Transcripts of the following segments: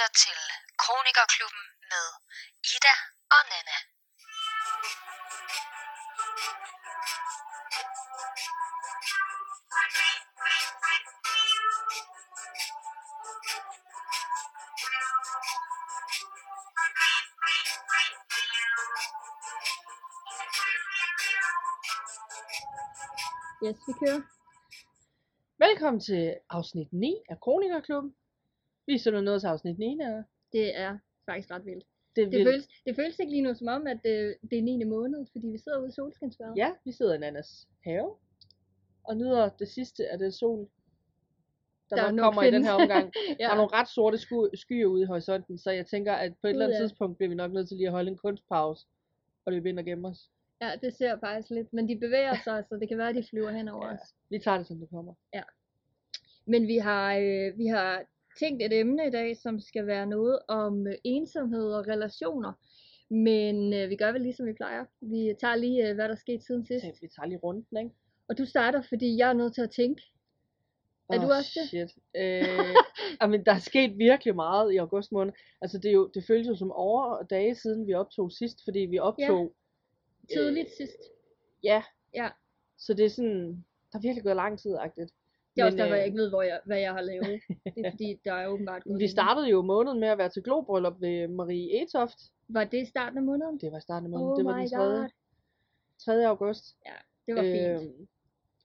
lytter til Kronikerklubben med Ida og Nana. Yes, vi kører. Velkommen til afsnit 9 af Kronikerklubben. Vi er simpelthen nået til afsnit 9 her. Det er faktisk ret vildt. Det Det vildt. føles, det føles ikke lige nu som om, at det, det er 9. måned, fordi vi sidder ude i solskinsvejret. Ja, vi sidder i Nannas have og nyder det sidste af den sol, der, Der nok kommer i den findes. her omgang. ja. Der er nogle ret sorte sky- skyer ude i horisonten, så jeg tænker, at på et eller andet ja. tidspunkt bliver vi nok nødt til lige at holde en kunstpause og løbe ind og gemme os. ja, det ser faktisk lidt. Men de bevæger sig, så det kan være, at de flyver hen over Ja. os. Vi tager det, som det kommer. Men vi har, øh, vi har tænkt et emne i dag, som skal være noget om øh, ensomhed og relationer. Men øh, vi gør vel ligesom vi plejer. Vi tager lige, øh, hvad der skete siden sidst. Vi tager lige runden, ikke? Og du starter, fordi jeg er nødt til at tænke. Er du Åh, også det? Shit. Øh, men der er sket virkelig meget i august måned. Altså det, er jo, det føles jo som over og dage siden vi optog sidst, fordi vi optog... Tidligt sidst. Ja. Ja. Så det er sådan, der er virkelig gået lang tid, agtigt. Det er også derfor, jeg øh, ikke ved, hvor jeg, hvad jeg har lavet. Det er fordi, der er åbenbart gået Vi startede jo måneden med at være til globryllup ved Marie Etoft. Var det i starten af måneden? Det var i starten af måneden. Oh det var my den 3. god. 3. august. Det var fint. Øhm,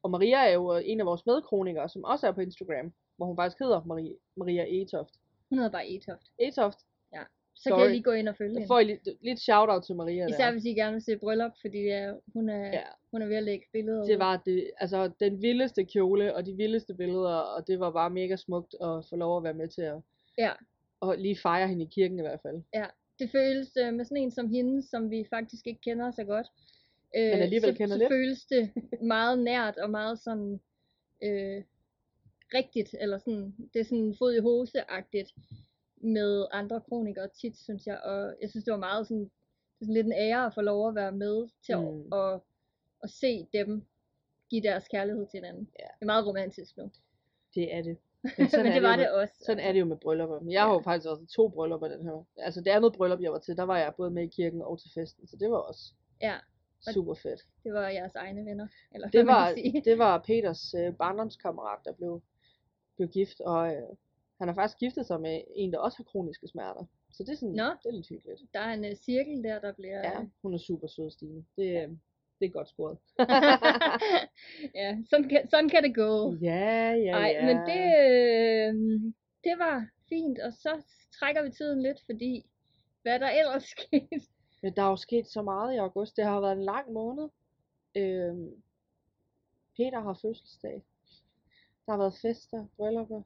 og Maria er jo en af vores medkronikere, som også er på Instagram, hvor hun faktisk hedder Marie, Maria Etoft. Hun hedder bare Etoft. Etoft. Så kan Sorry. jeg lige gå ind og følge hende. får I lidt, lidt shout-out til Maria Især der. hvis I gerne vil se bryllup, fordi ja, hun, er, Ja. hun er ved at lægge billeder Det var det, altså den vildeste kjole og de vildeste billeder, og det var bare mega smukt at få lov at være med til at, Ja. og lige fejre hende i kirken i hvert fald. Det føles øh, med sådan en som hende, som vi faktisk ikke kender så godt. Øh, Men alligevel så, kender så lidt. føles det meget nært og meget sådan øh, rigtigt, eller sådan, det er sådan fod i hose-agtigt med andre kronikere tit, synes jeg, og jeg synes, det var meget sådan, det er sådan lidt en ære at få lov at være med til Mm. at, at, at se dem give deres kærlighed til hinanden. Ja. Det er meget romantisk nu. Det er det. Men, sådan Men det det var jo med- det også. Sådan er det jo med bryllupper. Men jeg har jo faktisk også to bryllupper den her. Altså det andet bryllup, jeg var til, der var jeg både med i kirken og til festen, så det var også Ja, Og- super fedt. det var jeres egne venner. Eller Det man var, kan sige. det var Peters øh, barndomskammerat, der blev, blev gift, og øh, han har faktisk giftet sig med en, der også har kroniske smerter. Så det er, sådan, Nå. det er lidt hyggeligt. Der er en uh, cirkel der, der bliver... Ja, hun er super sød, Stine. Det, ja. det er godt scoret. ja, sådan kan, sådan kan det gå. ja, ja, Nej, ja. men det, øh, det var fint, og så trækker vi tiden lidt, fordi hvad der ellers skete. Men der er jo sket så meget i august. Det har været en lang måned. Øhm, Peter har fødselsdag. Der har været fester, bryllupper.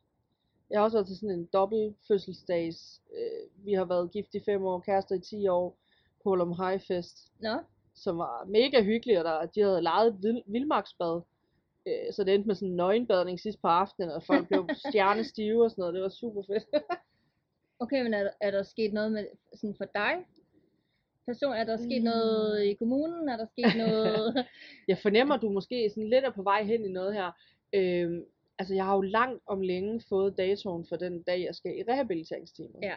Jeg har også været til sådan en dobbelt fødselsdags. Øh, vi har været gift i fem år, kærester i 10 år, på Lum High Fest, Nå, som var mega hyggelig, og der, de havde lejet et vild, vildmarksbad. Øh, så det endte med sådan en nøgenbadning sidst på aftenen, og folk blev stjernestive og sådan noget. Det var super fedt. okay, men er, der- er der sket noget med, sådan for dig? Person, er der sket Mm. noget i kommunen? Er der sket noget? jeg fornemmer, at du måske sådan lidt er på vej hen i noget her. Øhm, altså, jeg har jo langt om længe fået datoen for den dag, jeg skal i rehabiliteringsteamet. Ja.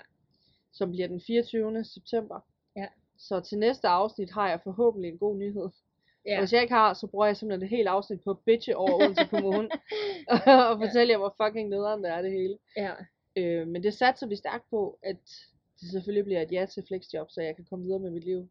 Som bliver den 24. september. Ja. Så til næste afsnit har jeg forhåbentlig en god nyhed. Ja. ja. Og hvis jeg ikke har, så bruger jeg simpelthen et helt afsnit på at bitche over Odense Kommune. og fortælle jer, hvor fucking nederen det er det hele. ja. Øh, men det satser vi stærkt på, at det selvfølgelig bliver et ja til flexjob, så jeg kan komme videre med mit liv.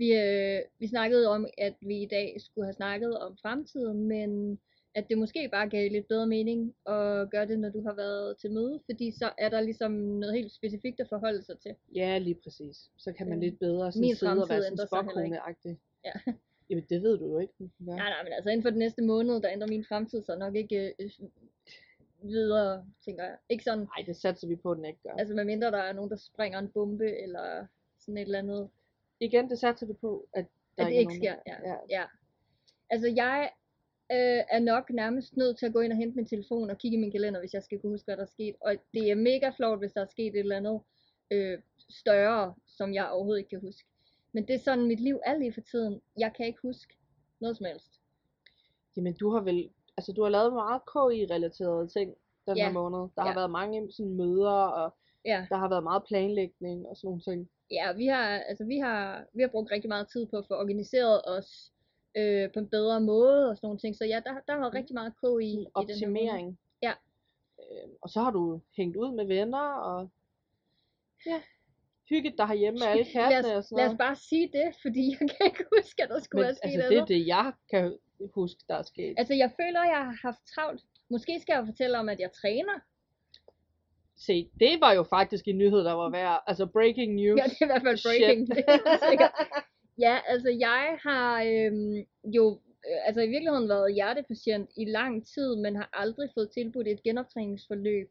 Vi, øh, vi snakkede om, at vi i dag skulle have snakket om fremtiden, men at det måske bare gav lidt bedre mening at gøre det, når du har været til møde, fordi så er der ligesom noget helt specifikt at forholde sig til. Ja, lige præcis. Så kan man Øh, lidt bedre sådan min sidde og være sådan ikke. spåkone-agtig. Ja. Jamen, det ved du jo ikke. Nej, nej, men altså inden for den næste måned, der ændrer min fremtid så nok ikke øh, videre, tænker jeg. Ikke sådan, Nej, det satser vi på, at den ikke gør. Altså, medmindre der er nogen, der springer en bombe, eller sådan et eller andet. Igen, det satser vi på, at der At det ikke nogen, sker, ja. ja. ja. Altså jeg øh, er nok nærmest nødt til at gå ind og hente min telefon og kigge i min kalender, hvis jeg skal kunne huske, hvad der er sket. Og det er mega flot, hvis der er sket et eller andet øh, større, som jeg overhovedet ikke kan huske. Men det er sådan, mit liv er lige for tiden. Jeg kan ikke huske noget som helst. Jamen, du har vel, altså du har lavet meget KI-relaterede ting den Ja. her måned. Der har Ja. været mange sådan møder, og Ja, der har været meget planlægning og sådan nogle ting. ja vi, har, altså, vi, har, vi har brugt rigtig meget tid på at få organiseret os øh, på en bedre måde og sådan nogle ting. Så ja, der, der har været Mm. rigtig meget k i, i den. Optimering. Ja. Øh, og så har du hængt ud med venner, og ja, hygget dig herhjemme med alle Lad kattene og os, sådan lad noget. os bare sige det, fordi jeg kan ikke huske, at der skulle Men være sket altså, det er det, jeg kan huske, der er sket. Altså, jeg føler, jeg har haft travlt. Måske skal jeg fortælle om, at jeg træner. Se, det var jo faktisk en nyhed, der var værd. Altså, breaking news. Ja, det er i hvert fald Shit. breaking. Det er sikkert. Ja, altså jeg har øhm, jo øh, altså i virkeligheden været hjertepatient i lang tid, men har aldrig fået tilbudt et genoptræningsforløb.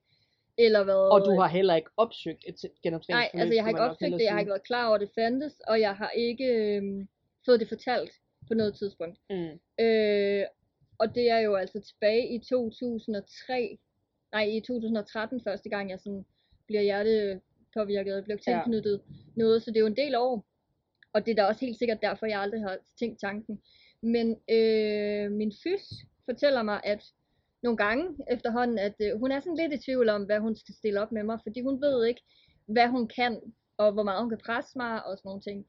Eller været, Og du har heller ikke opsøgt et Nej, genoptræningsforløb. altså jeg har ikke opsøgt det, jeg har ikke været klar over, at det fandtes, og jeg har ikke øhm, fået det fortalt på noget tidspunkt. Mm. Øh, og det er jo altså tilbage i 2003, nej i 2013 første gang, jeg sådan bliver hjertepåvirket og blev Ja. tilknyttet noget, så det er jo en del år. Og det er da også helt sikkert derfor, jeg aldrig har tænkt tanken. Men øh, min fys fortæller mig, at nogle gange efterhånden, at øh, hun er sådan lidt i tvivl om, hvad hun skal stille op med mig, fordi hun ved ikke, hvad hun kan, og hvor meget hun kan presse mig, og sådan nogle ting.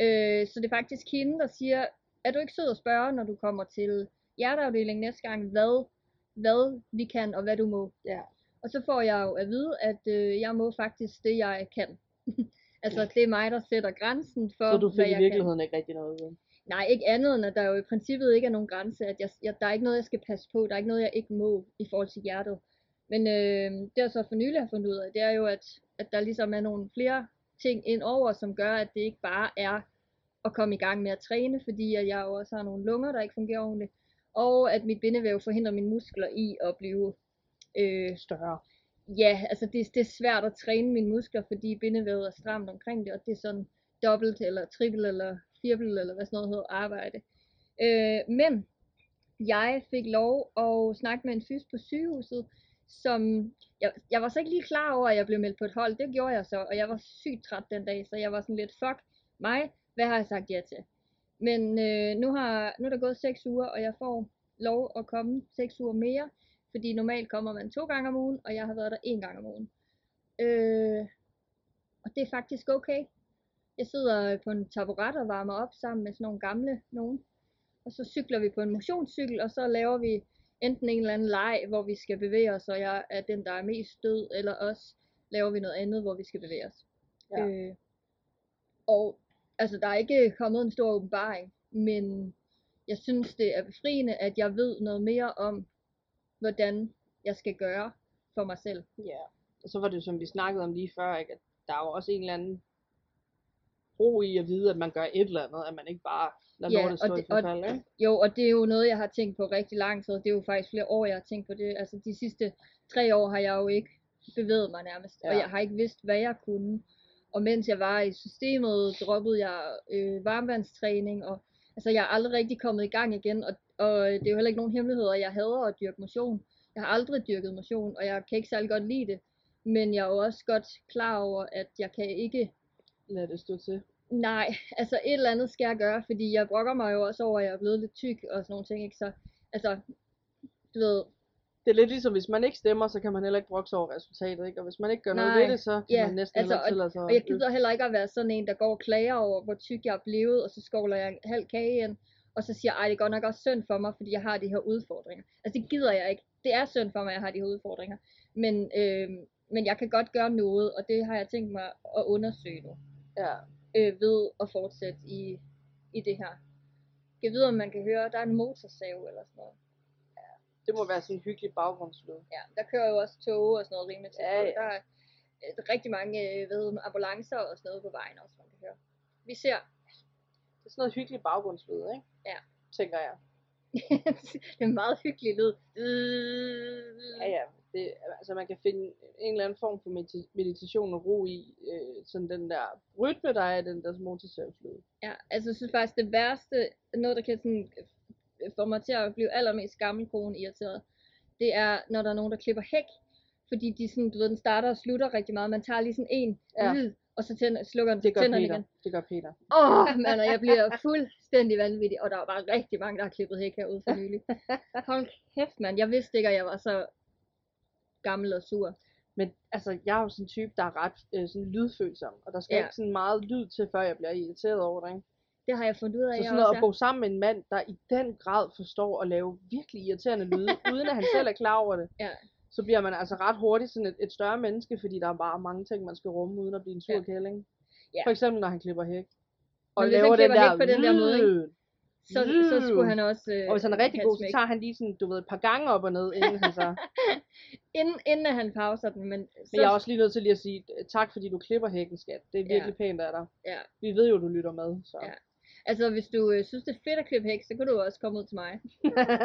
Øh, så det er faktisk hende, der siger, er du ikke sød at spørge, når du kommer til hjerteafdelingen næste gang, hvad, hvad vi kan, og hvad du må. Ja. Og så får jeg jo at vide, at øh, jeg må faktisk det, jeg kan. altså, det er mig, der sætter grænsen for, Så du fik i virkeligheden ikke rigtig noget ud. kan. Nej, ikke andet end, at der jo i princippet ikke er nogen grænse. At jeg, jeg, der er ikke noget, jeg skal passe på. Der er ikke noget, jeg ikke må i forhold til hjertet. Men øh, det jeg så for nylig har fundet ud af, det er jo, at, at der ligesom er nogle flere ting ind over, som gør, at det ikke bare er at komme i gang med at træne, fordi at jeg jo også har nogle lunger, der ikke fungerer ordentligt, og at mit bindevæv forhindrer mine muskler i at blive øh, Større. Ja, altså det, det er svært at træne mine muskler, fordi bindevævet er stramt omkring det, og det er sådan dobbelt eller trippel eller firbel eller hvad sådan noget hedder arbejde. Øh, men jeg fik lov at snakke med en fys på sygehuset, som jeg, jeg var så ikke lige klar over, at jeg blev meldt på et hold. Det gjorde jeg så, og jeg var sygt træt den dag, så jeg var sådan lidt, fuck mig, hvad har jeg sagt ja til? Men øh, nu, har, nu er der gået 6 uger, og jeg får lov at komme 6 uger mere, fordi normalt kommer man to gange om ugen, og jeg har været der en gang om ugen. Øh, og det er faktisk okay. Jeg sidder på en taburet og varmer op sammen med sådan nogle gamle nogen. Og så cykler vi på en motionscykel, og så laver vi enten en eller anden leg, hvor vi skal bevæge os, og jeg er den, der er mest død, eller også laver vi noget andet, hvor vi skal bevæge os. Ja. Øh, og altså, der er ikke kommet en stor åbenbaring, men jeg synes, det er befriende, at jeg ved noget mere om, hvordan jeg skal gøre for mig selv. Ja. Og så var det som vi snakkede om lige før, ikke? at der er jo også en eller anden ro i at vide, at man gør et eller andet, at man ikke bare lader Ja, lortet og stå i det- og- forfald, ikke? Jo, og det er jo noget, jeg har tænkt på rigtig lang tid. Det er jo faktisk flere år, jeg har tænkt på det. Altså de sidste tre år har jeg jo ikke bevæget mig nærmest, ja. og jeg har ikke vidst, hvad jeg kunne. Og mens jeg var i systemet, droppede jeg øh, varmvandstræning, og altså jeg er aldrig rigtig kommet i gang igen, og, og det er jo heller ikke nogen hemmelighed, at jeg hader at dyrke motion. Jeg har aldrig dyrket motion, og jeg kan ikke særlig godt lide det. Men jeg er jo også godt klar over, at jeg kan ikke Lad det stå til. Nej, altså et eller andet skal jeg gøre, fordi jeg brokker mig jo også over, at jeg er blevet lidt tyk og sådan nogle ting, ikke? Så, altså, du ved, Det er lidt ligesom, hvis man ikke stemmer, så kan man heller ikke brokse over resultatet, ikke? Og hvis man ikke gør noget Nej, ved det, så kan ja, man næsten altså, heller ikke sig og jeg gider heller ikke at være sådan en, der går og klager over, hvor tyk jeg er blevet, og så skovler jeg en halv kage ind, og så siger, ej, det er godt nok også synd for mig, fordi jeg har de her udfordringer. Altså, det gider jeg ikke. Det er synd for mig, at jeg har de her udfordringer. Men, øh, men jeg kan godt gøre noget, og det har jeg tænkt mig at undersøge nu. Ja. øh, ved at fortsætte i, i det her. Jeg ved, om man kan høre, der er en motorsav eller sådan noget. Det må være sådan en hyggelig baggrundslyd. Ja, der kører jo også tog og sådan noget rimelig tæt. Ja, ja. Der er øh, rigtig mange øh, det, ambulancer og sådan noget på vejen også, man kan høre. Vi ser, er sådan noget hyggelig baggrundslyd, ikke? Ja. Tænker jeg. det er en meget hyggelig lyd. Ja, ja. Det, altså man kan finde en eller anden form for medita- meditation og ro i, øh, sådan den der rytme, der er i den der motorsavslyd. Ja, altså jeg synes faktisk det værste, noget der kan sådan øh, få mig til at blive allermest gammelkone irriteret, det er når der er nogen der klipper hæk, fordi de sådan, du ved, den starter og slutter rigtig meget, man tager lige sådan en, Ja. ja. Og så tænder, slukker den, Det gør Peter. igen. Det gør Peter. Åh, oh, mand, og jeg bliver fuldstændig vanvittig, og der var bare rigtig mange, der har klippet hæk herude for nylig. Hold kæft, mand, jeg vidste ikke, at jeg var så gammel og sur. Men altså, jeg er jo sådan en type, der er ret øh, sådan lydfølsom, og der skal Ja. ikke sådan meget lyd til, før jeg bliver irriteret over det, ikke? Det har jeg fundet ud af, Så sådan noget også at bo sammen med en mand, der i den grad forstår at lave virkelig irriterende lyde, uden at han selv er klar over det, Ja. Så bliver man altså ret hurtigt sådan et, et større menneske, fordi der er bare mange ting, man skal rumme, uden at blive en sur Ja. ja. kælling. Ja. For eksempel, når han klipper hæk. Og Men laver den der, på den der måde, ikke? Så, så skulle han også øh, Og hvis han er rigtig have et god, så tager han lige sådan, du ved, et par gange op og ned, inden han så... Inden, inden han pauser den, men, så, Men jeg er også lige nødt til lige at sige, tak fordi du klipper hækken, skat. Det er Ja. virkelig pænt af dig. Ja. Vi ved jo, du lytter med, så. Ja. Altså, hvis du øh, synes, det er fedt at klippe hæk, så kan du også komme ud til mig.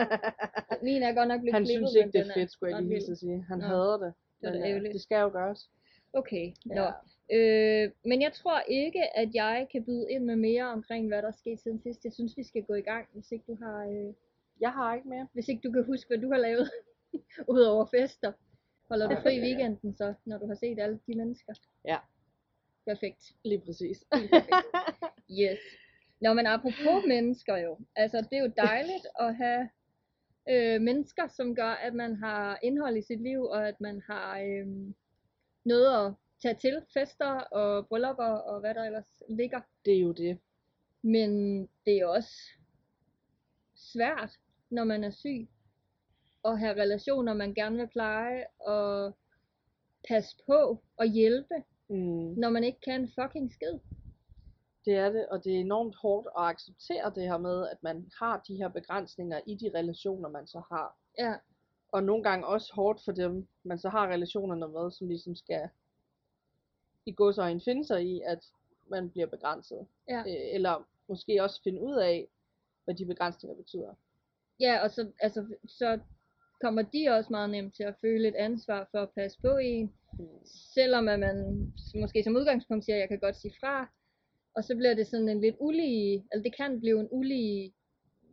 Min er godt nok blevet han klippet, synes ikke, det er fedt, skulle jeg lige sige. Han Nå. hader det. Det er Men ja, ærgerligt. det skal jo gøres. Okay, nå. Ja. Øh, men jeg tror ikke, at jeg kan byde ind med mere omkring, hvad der er sket siden sidst. Jeg synes, vi skal gå i gang, hvis ikke du har, øh, Jeg har ikke mere. hvis ikke du kan huske, hvad du har lavet, udover fester. Holder du fri i weekenden så, når du har set alle de mennesker? Ja. Perfekt. Lige præcis. Yes. Nå, men apropos mennesker jo. Altså, det er jo dejligt at have øh, mennesker, som gør, at man har indhold i sit liv, og at man har øh, noget at tage til. Fester og bryllupper og hvad der ellers ligger. det er jo det. Men det er også svært, når man er syg, at have relationer, man gerne vil pleje, og passe på og hjælpe, Mm. når man ikke kan fucking skid. Det er det, og det er enormt hårdt at acceptere det her med, at man har de her begrænsninger i de relationer, man så har. Ja, Og nogle gange også hårdt for dem, man så har relationerne med, som ligesom skal i godsøjne finde sig i, at man bliver begrænset. ja. Øh, eller måske også finde ud af, hvad de begrænsninger betyder. Ja, og så, altså, så kommer de også meget nemt til at føle et ansvar for at passe på en, Mm. selvom at man måske som udgangspunkt siger, at jeg kan godt sige fra, og så bliver det sådan en lidt ulige, altså det kan blive en ulige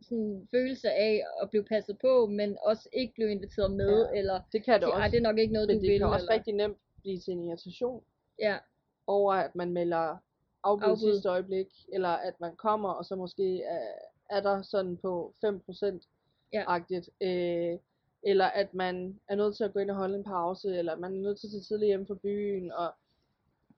sådan følelse af at blive passet på, men også ikke blive inviteret med, Ja, eller Det kan det sige, også, det er nok ikke noget, men du det vil. kan også eller, rigtig nemt blive til en irritation Ja, over, at man melder afbud, Afbud. sidste øjeblik, eller at man kommer, og så måske er, er der sådan på 5% Ja. øh, eller at man er nødt til at gå ind og holde en pause, eller man er nødt til at tage tidligt hjem fra byen, og,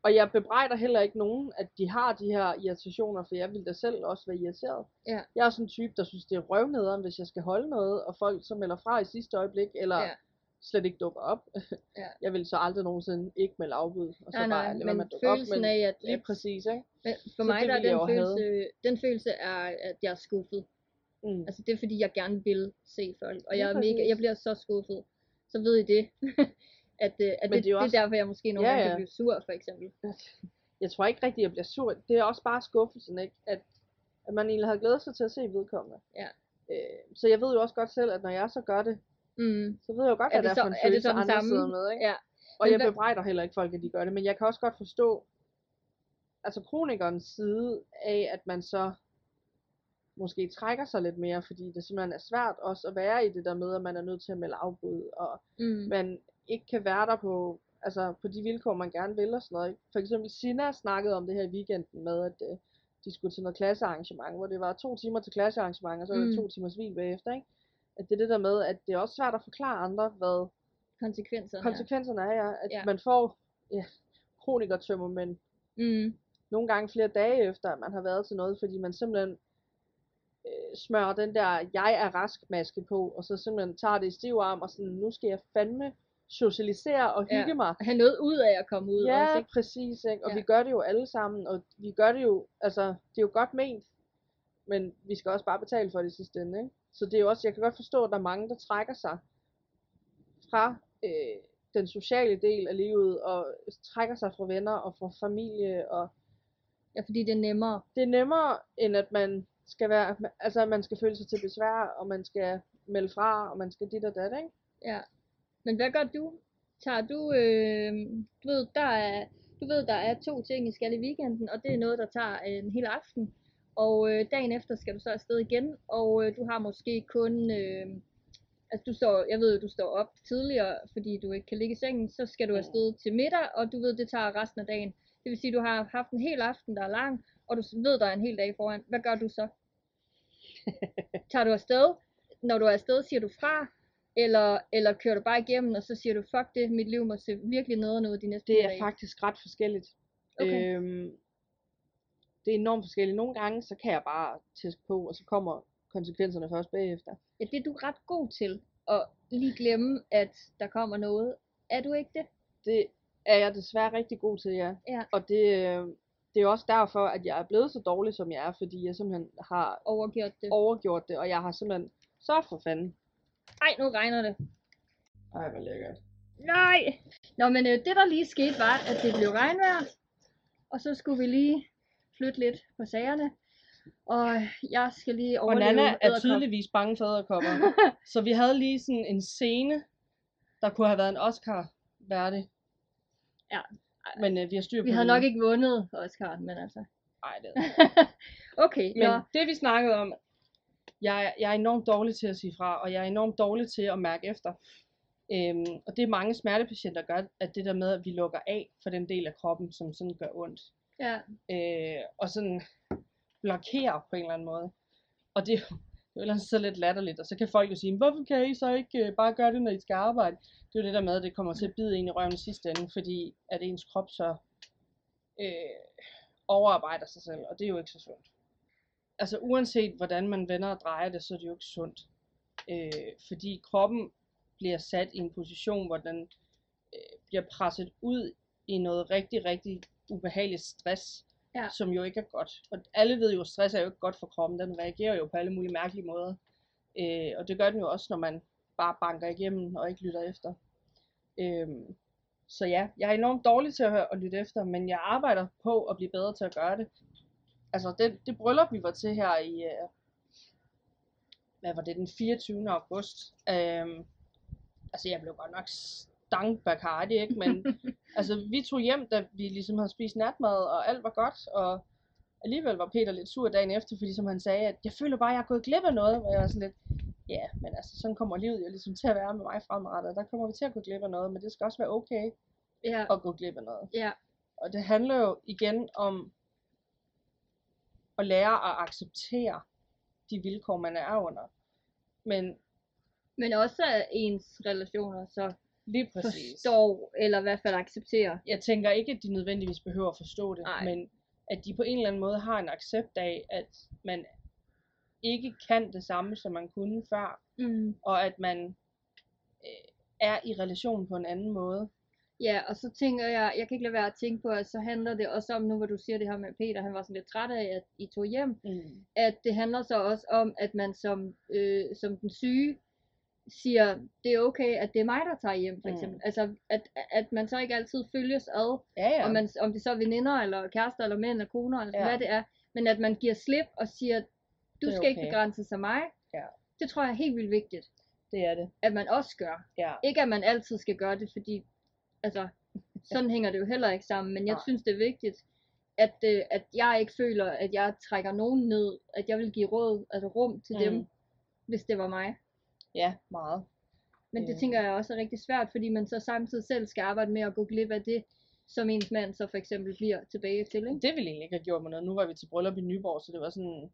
og jeg bebrejder heller ikke nogen, at de har de her irritationer, for jeg vil da selv også være irriteret. Ja. Jeg er sådan en type, der synes, det er røvnederen, hvis jeg skal holde noget, og folk så melder fra i sidste øjeblik, eller Ja. slet ikke dukker op. Ja. Jeg vil så aldrig nogensinde ikke melde afbud, og så nej, bare nej, lade være med men at dukke op. følelsen Men af, at, lige præcis, ikke? men for Så mig der er den følelse, den følelse er, at jeg er skuffet. Mm. Altså det er fordi, jeg gerne vil se folk, og jeg, er mega, jeg bliver så skuffet. Så ved I det. at øh, at Men det, det er jo det, også- er derfor, jeg måske nogle Ja, gange ja. kan blive sur, for eksempel. Jeg tror ikke rigtigt, jeg bliver sur. Det er også bare skuffelsen, ikke? At, at man egentlig havde glædet sig til at se vedkommende. Ja. Øh, så jeg ved jo også godt selv, at når jeg så gør det, Mm. så ved jeg jo godt, at det der er for en er følelse, andre samme? sidder med, ikke? Ja. Og jeg bebrejder heller ikke folk, at de gør det, men jeg kan også godt forstå, altså kronikernes side af, at man så måske trækker sig lidt mere, fordi det simpelthen er svært også at være i det der med, at man er nødt til at melde afbud, og Mm. man ikke kan være der på, altså på de vilkår, man gerne vil og sådan noget. Ikke? For eksempel Sina snakkede om det her i weekenden med, at øh, de skulle til noget klassearrangement, hvor det var to timer til klassearrangement, og så var det Mm. to timers hvil bagefter. Ikke? At det er det der med, at det er også svært at forklare andre, hvad Konsekvenserne. konsekvenserne er, ja. at Ja. man får ja, kronikertømmer, men Mm. nogle gange flere dage efter, at man har været til noget, fordi man simpelthen øh, smører den der, jeg er rask maske på, og så simpelthen tager det i stiv arm, og sådan, nu skal jeg fandme socialisere og hygge Ja. mig. Have noget ud af at komme ud Ja, også, ikke? præcis, ikke? og Ja. vi gør det jo alle sammen, og vi gør det jo, altså, det er jo godt ment, men vi skal også bare betale for det sidste ende, ikke? Så det er jo også, jeg kan godt forstå, at der er mange, der trækker sig fra øh, den sociale del af livet, og trækker sig fra venner og fra familie, og Ja, fordi det er nemmere. det er nemmere, end at man skal være, altså at man skal føle sig til besvær, og man skal melde fra, og man skal dit og dat, ikke? Ja. Men hvad gør du? Tager du, øh, du ved, der er, du ved, der er to ting, I skal i weekenden, og det er noget, der tager en hel aften. Og øh, dagen efter skal du så afsted igen, og øh, du har måske kun, øh, altså du står, jeg ved jo, du står op tidligere, fordi du ikke kan ligge i sengen, så skal du afsted til middag, og du ved, det tager resten af dagen. Det vil sige, du har haft en hel aften, der er lang, og du ved, der er en hel dag foran. Hvad gør du så? Tager du afsted? Når du er afsted, siger du fra? Eller, eller kører du bare igennem, og så siger du, fuck det, mit liv må se virkelig noget ud de næste Det er dage. faktisk ret forskelligt. Okay. Øhm, det er enormt forskelligt. Nogle gange, så kan jeg bare tæske på, og så kommer konsekvenserne først bagefter. Ja, det er du ret god til, at lige glemme, at der kommer noget. Er du ikke det? Det er jeg desværre rigtig god til, ja. Ja. Og det, øh, det er også derfor, at jeg er blevet så dårlig, som jeg er, fordi jeg simpelthen har Overgjort det. overgjort det, og jeg har simpelthen, så for fanden. Ej, nu regner det. Ej, hvor lækkert. Nej! Nå, men øh, det der lige skete var, at det blev regnvejr, og så skulle vi lige flytte lidt på sagerne. Og jeg skal lige Og overleve Nana er tydeligvis bange for æderkopper. så vi havde lige sådan en scene, der kunne have været en Oscar værdig. Ja. Men øh, vi har styr på Vi havde nok ikke vundet Oscar, men altså. Ej, det er okay, Men nå. det vi snakkede om, jeg, er- jeg er enormt dårlig til at sige fra, og jeg er enormt dårlig til at mærke efter. Øhm, og det er mange smertepatienter, gør, at det der med, at vi lukker af for den del af kroppen, som sådan gør ondt. Ja, Øh, og sådan blokerer på en eller anden måde. Og det er jo det er jo ellers så lidt latterligt, og så kan folk jo sige, hvorfor kan I så ikke øh, bare gøre det, når I skal arbejde? Det er jo det der med, at det kommer til at bide en i røven i sidste ende, fordi at ens krop så øh, overarbejder sig selv, og det er jo ikke så sundt. Altså uanset hvordan man vender og drejer det, så er det jo ikke sundt. Øh, fordi kroppen bliver sat i en position, hvor den øh, bliver presset ud i noget rigtig, rigtig ubehageligt stress, Ja. som jo ikke er godt. Og alle ved jo, at stress er jo ikke godt for kroppen. Den reagerer jo på alle mulige mærkelige måder. Øh, og det gør den jo også, når man bare banker igennem og ikke lytter efter. Øh, så ja, jeg er enormt dårlig til at, høre, at lytte efter, men jeg arbejder på at blive bedre til at gøre det. Altså det, det bryllup, vi var til her i, øh, hvad var det, den 24. august. Øh, altså jeg blev godt nok stank Bacardi, ikke? Men altså vi tog hjem, da vi ligesom havde spist natmad, og alt var godt, og alligevel var Peter lidt sur dagen efter, fordi som han sagde, at jeg føler bare, at jeg er gået glip af noget, og jeg var sådan lidt, ja, men altså sådan kommer livet jo ligesom til at være med mig fremadrettet, der kommer vi til at gå glip af noget, men det skal også være okay ja, at gå glip af noget. ja, Og det handler jo igen om at lære at acceptere de vilkår, man er under. Men men også at ens relationer så lige præcis. forstår, eller i hvert fald accepterer. jeg tænker ikke, at de nødvendigvis behøver at forstå det, Nej. men at de på en eller anden måde har en accept af, at man ikke kan det samme, som man kunne før, Mm. og at man øh, er i relation på en anden måde. Ja, og så tænker jeg, jeg kan ikke lade være at tænke på, at så handler det også om, nu hvor du siger det her med Peter, han var sådan lidt træt af, at I tog hjem, Mm. at det handler så også om, at man som, øh, som den syge siger, det er okay, at det er mig, der tager hjem, for Mm. eksempel. Altså, at, at man så ikke altid følges ad, Ja, ja. om, man, om det så er veninder, eller kærester, eller mænd, eller koner, eller Ja. hvad det er, men at man giver slip og siger, du skal ikke okay. begrænses af mig. Ja. Det tror jeg er helt vildt vigtigt, det er det. at man også gør. Ja. Ikke at man altid skal gøre det, fordi altså, sådan hænger det jo heller ikke sammen, men jeg Nej. synes det er vigtigt, at, øh, at jeg ikke føler, at jeg trækker nogen ned, at jeg vil give råd, altså rum til mm. dem, hvis det var mig. Ja, meget. Men det Øh. tænker jeg også er rigtig svært, fordi man så samtidig selv skal arbejde med at gå glip af det, som ens mand så for eksempel bliver tilbage til, ikke? Det ville egentlig ikke have gjort mig noget. Nu var vi til bryllup i Nyborg, så det var sådan...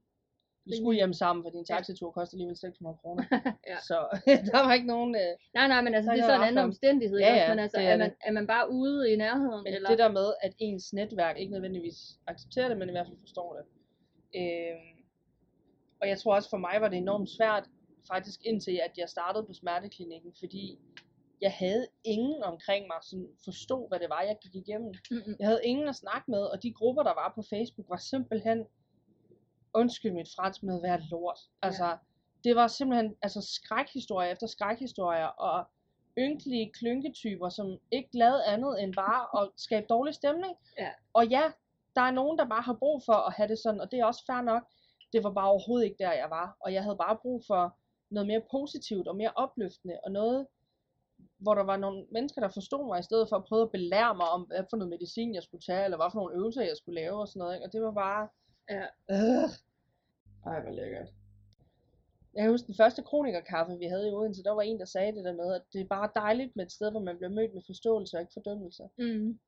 Vi skulle hjem sammen, fordi en taxitur koster alligevel 600 kroner. Ja. Så der var ikke nogen... Øh, Nej, nej, men altså, Så det er så en anden omstændighed, Ja, ikke også? ja, men altså, er, er man, er man bare ude i nærheden, Men eller? det der med, at ens netværk ikke nødvendigvis accepterer det, men i hvert fald forstår det. Øhm, og jeg tror også for mig var det enormt svært, faktisk indtil at jeg startede på smerteklinikken, fordi jeg havde ingen omkring mig, som forstod, hvad det var, jeg gik igennem. Mm-mm. Jeg havde ingen at snakke med, og de grupper, der var på Facebook, var simpelthen, undskyld mit fransk, med at være lort. Altså, det var simpelthen altså, skrækhistorier efter skrækhistorier, og ynkelige klynketyper, som ikke lavede andet end bare at skabe dårlig stemning. Ja. Og ja, der er nogen, der bare har brug for at have det sådan, og det er også fair nok. Det var bare overhovedet ikke der, jeg var. Og jeg havde bare brug for noget mere positivt og mere opløftende, og noget, hvor der var nogle mennesker, der forstod mig, i stedet for at prøve at belære mig om, hvad for noget medicin jeg skulle tage, eller hvad for nogle øvelser jeg skulle lave og sådan noget. Ikke? Og det var bare... Ja. Øh. Ej, hvor lækkert. Jeg kan huske den første kronikerkaffe, vi havde i Odense, der var en, der sagde det der med, at det er bare dejligt med et sted, hvor man bliver mødt med forståelse og ikke fordømmelse. Mm.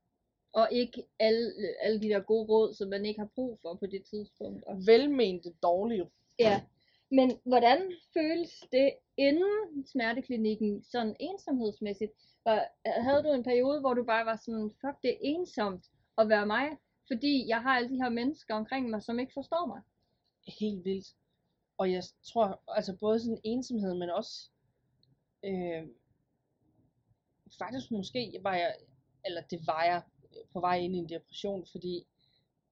Og ikke alle, alle de der gode råd, som man ikke har brug for på det tidspunkt. Og, Velmente dårlige ja, Men hvordan føles det inden smerteklinikken, sådan ensomhedsmæssigt? Var, havde du en periode, hvor du bare var sådan, fuck det er ensomt at være mig, fordi jeg har alle de her mennesker omkring mig, som ikke forstår mig? Helt vildt. Og jeg tror, altså både sådan ensomhed, men også, øh, faktisk måske var jeg, eller det var jeg på vej ind i en depression, fordi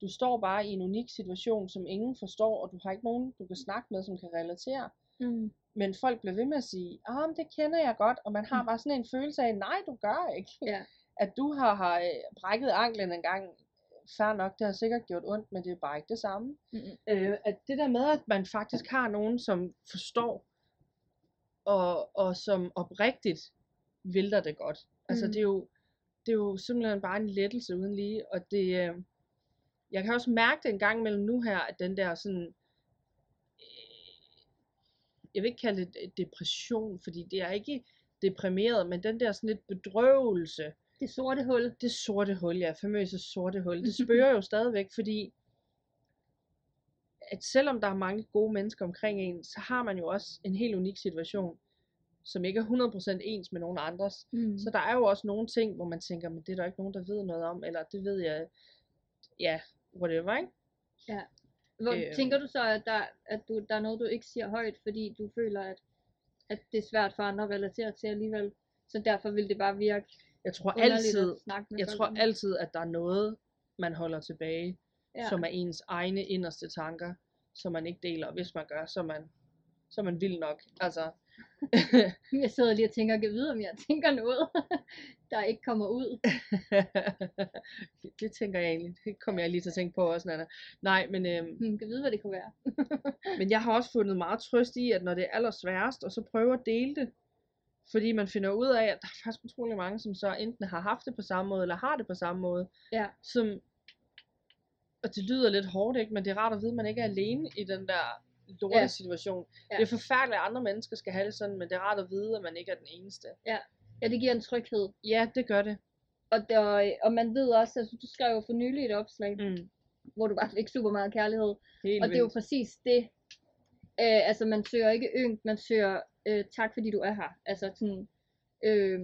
du står bare i en unik situation, som ingen forstår, og du har ikke nogen, du kan snakke med, som kan relatere. Mm. Men folk bliver ved med at sige, ah, men det kender jeg godt, og man har bare sådan en følelse af, nej, du gør ikke. Ja. At du har, har øh, brækket anklen en gang, fair nok, det har sikkert gjort ondt, men det er bare ikke det samme. Mm-mm. Øh, at det der med, at man faktisk har nogen, som forstår, og, og som oprigtigt vil dig det godt. Altså Mm. det er jo, det er jo simpelthen bare en lettelse uden lige, og det, øh, jeg kan også mærke det en gang imellem nu her, at den der sådan, øh, jeg vil ikke kalde det depression, fordi det er ikke deprimeret, men den der sådan lidt bedrøvelse, Det sorte hul. det sorte hul, ja, famøse sorte hul, det spørger jo stadigvæk, fordi at selvom der er mange gode mennesker omkring en, så har man jo også en helt unik situation, som ikke er 100% ens med nogen andres. Mm. Så der er jo også nogle ting, hvor man tænker, men det er der ikke nogen, der ved noget om, eller det ved jeg, ja, whatever, ikke? Hvor, Øh. Tænker du så, at, der, at du, der er noget, du ikke siger højt, fordi du føler, at, at det er svært for andre at relatere til alligevel? Så derfor vil det bare virke Jeg tror altid, jeg folk tror altid, at der er noget, man holder tilbage, Ja. som er ens egne inderste tanker, som man ikke deler. Og Hvis man gør, så man, så man vild nok. Altså, Jeg sidder lige og tænker, kan vide, om jeg tænker noget, der ikke kommer ud. det tænker jeg egentlig. Det kommer jeg lige til at tænke på også, Nana. Nej, men, øhm, Hmm, kan vide, hvad det kunne være. men jeg har også fundet meget trøst i, at når det er allersværest, og så prøve at dele det, fordi man finder ud af, at der er faktisk utrolig mange, som så enten har haft det på samme måde, eller har det på samme måde, Ja. som, og det lyder lidt hårdt, ikke? men det er rart at vide, at man ikke er alene i den der lorte Ja. situation. Ja. Det er forfærdeligt, at andre mennesker skal have det sådan, men det er rart at vide, at man ikke er den eneste. Ja, det giver en tryghed. Ja, det gør det. Og, der, og man ved også, altså du skrev jo for nylig et opslag, Mm. hvor du bare fik super meget kærlighed. Helt Og det er jo vildt. præcis det. Øh, altså man søger ikke yngt, man søger øh, tak fordi du er her. Altså sådan, øh,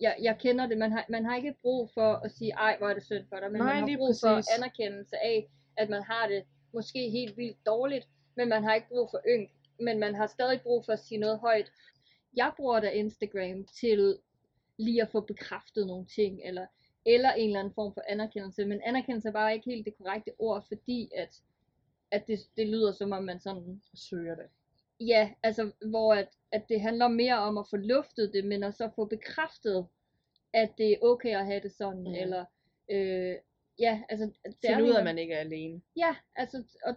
jeg, jeg kender det, man har, man har ikke brug for at sige, ej hvor er det synd for dig, men Nej, man har brug for præcis. anerkendelse af, at man har det måske helt vildt dårligt, men man har ikke brug for ynk, men man har stadig brug for at sige noget højt. Jeg bruger da Instagram til lige at få bekræftet nogle ting, eller, eller en eller anden form for anerkendelse, men anerkendelse er bare ikke helt det korrekte ord, fordi at, at det, det lyder som om man sådan, søger det. Ja, altså hvor at, at det handler mere om at få luftet det, men at så få bekræftet, at det er okay at have det sådan, Mm. eller øh, ja, altså det Find er ud af, at man ikke er alene. Ja, altså, og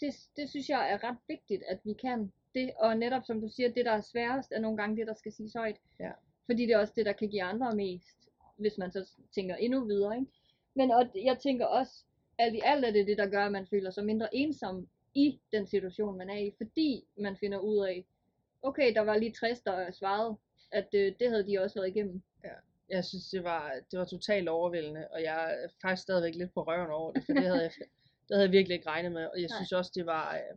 det, det synes jeg er ret vigtigt, at vi kan det, og netop som du siger, det der er sværest, er nogle gange det, der skal siges højt. Ja. Fordi det er også det, der kan give andre mest, hvis man så tænker endnu videre, ikke? Men og jeg tænker også, alt i alt er det det, der gør, at man føler sig mindre ensom i den situation, man er i, fordi man finder ud af, okay, der var lige 60, der svarede, at øh, det havde de også været igennem. Jeg synes, det var, det var totalt overvældende, og jeg er faktisk stadigvæk lidt på røven over det, for det havde jeg, det havde jeg virkelig ikke regnet med, og jeg Nej. synes også, det var, øh,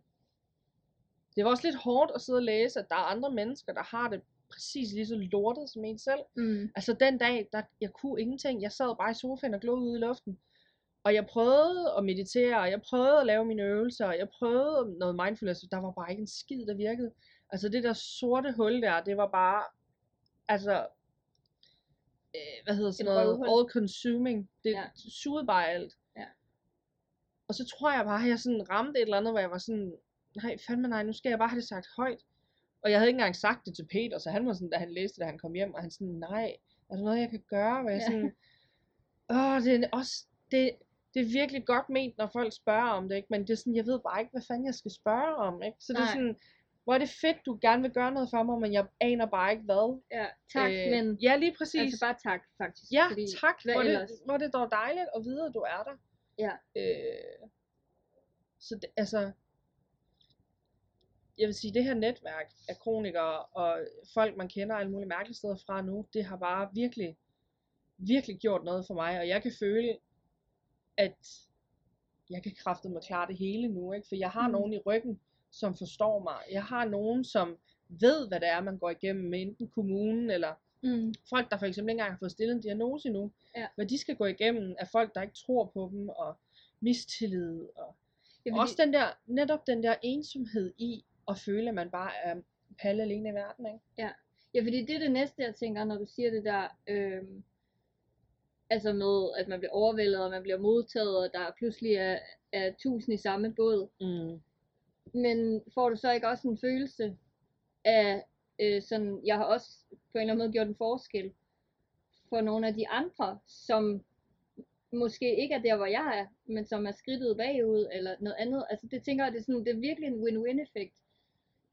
det var også lidt hårdt at sidde og læse, at der er andre mennesker, der har det præcis lige så lortet som en selv. Mm. Altså den dag, der, jeg kunne ingenting. Jeg sad bare i sofaen og glod ud i luften. Og jeg prøvede at meditere, og jeg prøvede at lave mine øvelser, og jeg prøvede noget mindfulness, der var bare ikke en skid, der virkede. Altså det der sorte hul der, det var bare, altså, øh, hvad hedder sådan Et noget, røvhul. all consuming. Det Ja. sugede bare alt. Ja. Og så tror jeg bare, at jeg sådan ramte et eller andet, hvor jeg var sådan, nej, fandme nej, nu skal jeg bare have det sagt højt. Og jeg havde ikke engang sagt det til Peter, så han var sådan, da han læste det, da han kom hjem, og han sådan, nej, er der noget, jeg kan gøre? Hvor jeg Ja. sådan, åh, det er også, det, det er virkelig godt ment, når folk spørger om det, ikke? men det er sådan, jeg ved bare ikke, hvad fanden jeg skal spørge om, ikke? Så det er Nej. sådan, hvor er det fedt, du gerne vil gøre noget for mig, men jeg aner bare ikke hvad. Ja, tak, øh, men Ja, lige præcis. altså bare tak, faktisk. ja, fordi, tak. Hvor er, det, ellers? hvor det dog dejligt at vide, at du er der. Ja. Øh, så det, altså, jeg vil sige, det her netværk af kronikere og folk, man kender alle mulige mærkelige steder fra nu, det har bare virkelig, virkelig gjort noget for mig, og jeg kan føle, at jeg kan kraftedeme klare det hele nu, ikke? for jeg har Mm. nogen i ryggen, som forstår mig. Jeg har nogen, som ved, hvad det er, man går igennem med enten kommunen eller Mm. folk, der for eksempel ikke engang har fået stillet en diagnose endnu. Ja. Hvad de skal gå igennem af folk, der ikke tror på dem, og mistillid, og Ja, fordi, også den der, netop den der ensomhed i at føle, at man bare er palle alene i verden, ikke? ja, fordi det er det næste, jeg tænker, når du siger det der, øhm, altså med, at man bliver overvældet, og man bliver modtaget, og der pludselig er, er tusind i samme båd. Mm. Men får du så ikke også en følelse af, øh, sådan, jeg har også på en eller anden måde gjort en forskel for nogle af de andre, som måske ikke er der, hvor jeg er, men som er skridtet bagud, eller noget andet. Altså det tænker jeg, det er, sådan, det er virkelig en win-win effekt,